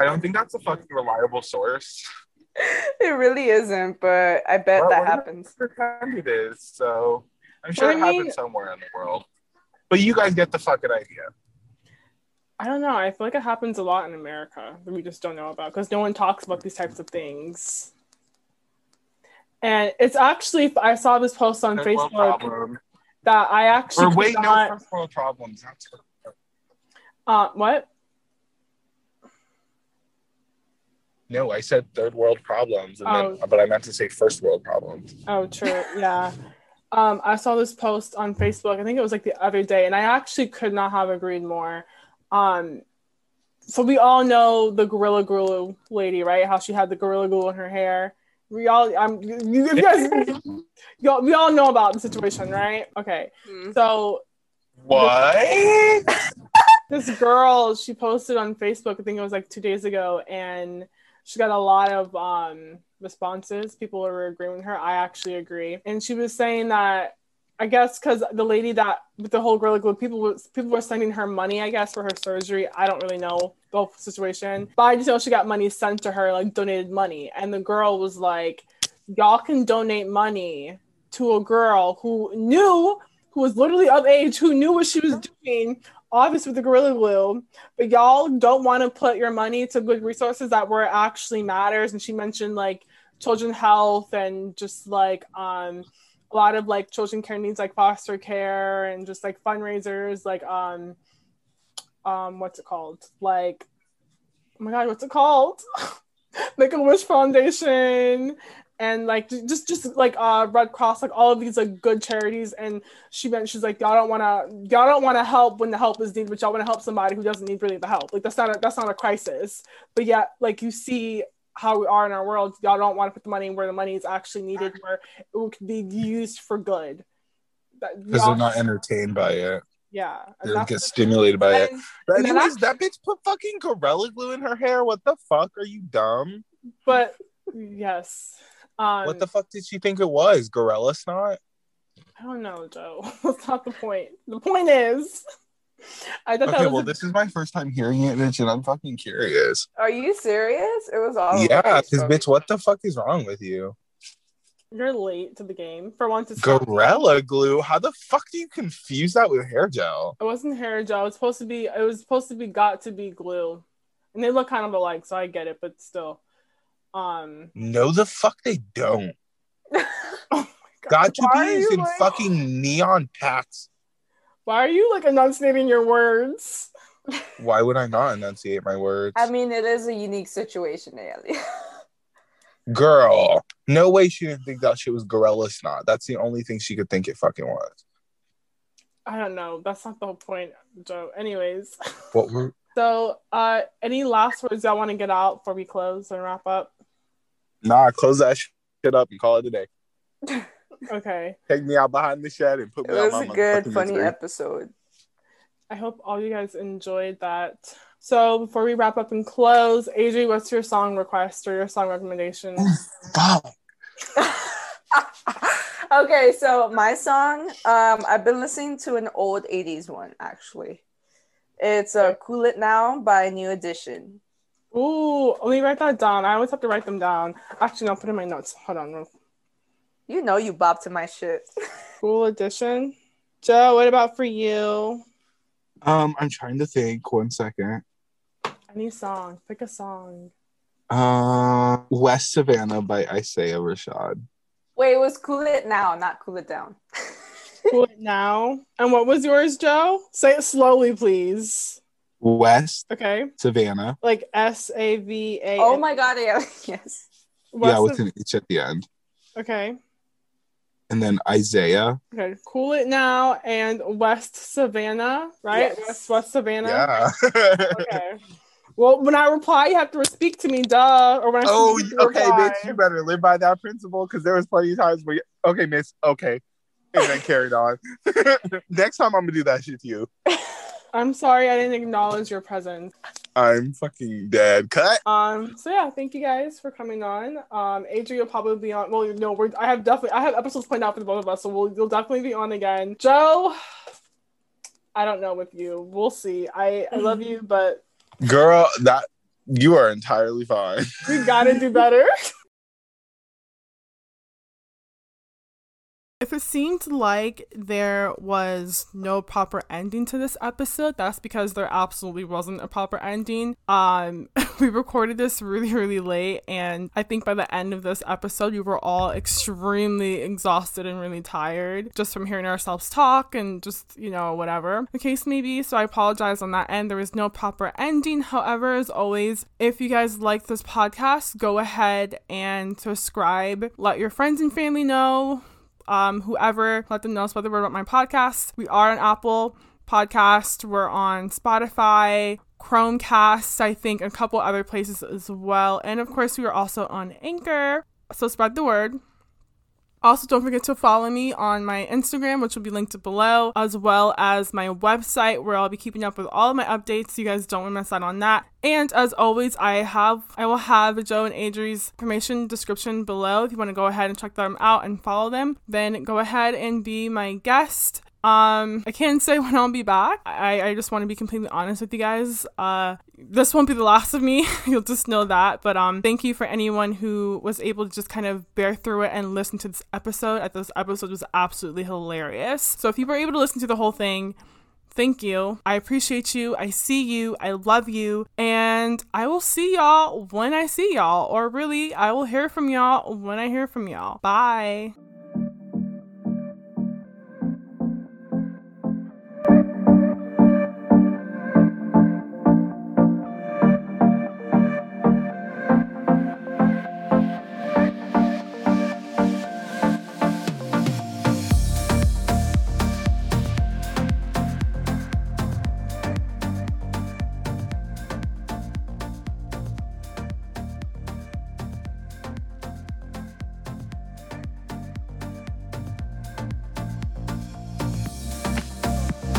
S4: I don't think that's a fucking reliable source
S3: it really isn't, but I bet
S4: Well,
S3: that
S4: we're gonna
S3: happens.
S4: pretend it is so i'm sure
S2: I
S4: it
S2: mean-
S4: happens somewhere in the world But you guys get the fucking idea.
S2: I don't know. I feel like it happens a lot in America that we just don't know about because no one talks about these types of things. And it's actually I saw this post on
S4: Third world
S2: Facebook that I actually
S4: Or wait,
S2: not-
S4: no, first world problems. That's
S2: uh what?
S4: No, I said third world problems, and
S2: Oh.
S4: then, but I meant to say first world problems.
S2: Oh, true. Yeah. Um, I saw this post on Facebook. I think it was like the other day, and I actually could not have agreed more. Um, so we all know the Gorilla Glue lady, right? How she had the Gorilla Glue in her hair. We all, um, you, you guys, y'all, we all know about the situation, right? Okay. So
S4: What?
S2: this girl she posted on facebook i think it was like two days ago and she got a lot of um responses. People were agreeing with her. I actually agree. And she was saying that i guess because the lady that with the whole gorilla glue people was people were sending her money i guess for her surgery. I don't really know the whole situation. But i just know she got money sent to her like donated money. And the girl was like y'all can donate money to a girl who knew who was literally of age who knew what she was doing obviously with the gorilla glue but y'all don't want to put your money to good resources that where it actually matters. And she mentioned like children health and just like um a lot of like children care needs like foster care and just like fundraisers like um um what's it called? Like oh my god what's it called? Make a wish foundation and like just just like uh red cross like all of these like good charities and she meant she's like y'all don't want to y'all don't want to help when the help is needed but y'all want to help somebody who doesn't need really the help like that's not a that's not a crisis but yet like you see how we are in our world y'all don't want to put the money where the money is actually needed where it could be used for good
S4: Because they're not entertained by it.
S2: yeah
S4: They don't get stimulated by it.
S2: and-
S4: But
S2: and then
S4: anyways, that bitch put fucking gorilla glue in her hair. What the fuck? Are you dumb?
S2: but yes um
S4: what the fuck did she think it was? Gorilla snot?
S2: i don't know joe that's not the point the point is i thought
S4: Okay,
S2: that was
S4: well,
S2: a-
S4: this is my first time hearing it, bitch, and I'm fucking curious.
S3: Are you serious? It was all
S4: yeah, because bitch, what the fuck is wrong with you?
S2: You're late to the game. For once, it's
S4: Gorilla glue? How the fuck do you confuse that with hair gel?
S2: It wasn't hair gel. It was supposed to be. It was supposed to be Got2b glue, and they look kind of alike, so I get it. But still, um,
S4: No, the fuck they don't.
S2: oh my
S4: Got to be
S3: are
S4: is in
S3: like-
S4: fucking neon packs.
S2: Why are you like enunciating your words?
S4: Why would I not enunciate my words?
S3: I mean, it is a unique situation, Ayele.
S4: Girl, no way she didn't think that shit was gorilla snot. That's the only thing she could think it fucking was.
S2: I don't know. That's not the whole point, Joe. Anyways,
S4: What were
S2: so uh, any last words y'all want to get out before we close and wrap up?
S4: Nah? Close that shit up and call it a day.
S2: Okay.
S4: Take me out behind the shed and put
S3: It
S4: me on
S3: was
S4: my
S3: a good, funny
S4: Instagram.
S3: episode.
S2: I hope all you guys enjoyed that. So before we wrap up and close, Adri, what's your song request or your song recommendation?
S4: Fuck.
S3: okay, so my song, um, I've been listening to an old 80s one actually. It's uh, Cool It Now by New Edition.
S2: Ooh, let me write that down. I always have to write them down. Actually, no, I'll put it in my notes. Hold on.
S3: You know you bop to my shit.
S2: Cool edition. Joe, what about for you?
S4: Um, I'm trying to think. One second.
S2: Any song. Pick a song.
S4: Uh, West Savannah by Isaiah Rashad.
S3: Wait, it was Cool It Now, not Cool It Down.
S2: Cool it now. And what was yours, Joe? Say it slowly, please.
S4: West
S2: Okay.
S4: Savannah.
S2: Like S A V A.
S3: oh my god, yeah, yes.
S4: yeah, with
S2: Sav-
S4: an H at the end.
S2: Okay.
S4: And then Isaiah.
S2: Okay. Cool it now and West Savannah, right?
S3: Yes.
S2: West West Savannah.
S4: Yeah.
S2: Okay. Well, when I reply, you have to speak to me, duh. Or when I
S4: oh,
S2: speak, to
S4: okay,
S2: reply.
S4: bitch. You better live by that principle because there was plenty of times where, you, okay, miss, okay. And then carried on. Next time I'm gonna do that shit to you.
S2: I'm sorry I didn't acknowledge your presence.
S4: I'm fucking dead. Cut.
S2: Um. So yeah, thank you guys for coming on. Um, Adrian will probably be on. Well, no, we're. I have definitely. I have episodes planned out for the both of us, so we'll. You'll definitely be on again. Joe. I don't know with you. We'll see. I I love you, but
S4: Girl, that you are entirely fine.
S2: we gotta do better. If it seemed like there was no proper ending to this episode, that's because there absolutely wasn't a proper ending. Um, we recorded this really, really late, and I think by the end of this episode, we were all extremely exhausted and really tired just from hearing ourselves talk and just, you know, whatever the case may be. So I apologize on that end. There was no proper ending. However, as always, if you guys like this podcast, go ahead and subscribe. Let your friends and family know um, whoever, let them know, spread the word about my podcast. We are on Apple Podcast. We're on Spotify, Chromecast, I think, a couple other places as well. And of course, we are also on Anchor. So spread the word. Also, don't forget to follow me on my Instagram, which will be linked below, as well as my website, where I'll be keeping up with all of my updates. So you guys don't want to miss out on that. And as always, I have I will have Joe and Adri's information description below. If you want to go ahead and check them out and follow them, then go ahead and be my guest. Um, I can't say when I'll be back. I, I just want to be completely honest with you guys. Uh, this won't be the last of me. You'll just know that. But um, thank you for anyone who was able to just kind of bear through it and listen to this episode. This episode was absolutely hilarious. So if you were able to listen to the whole thing, thank you. I appreciate you. I see you. I love you. And I will see y'all when I see y'all. Or really, I will hear from y'all when I hear from y'all. Bye.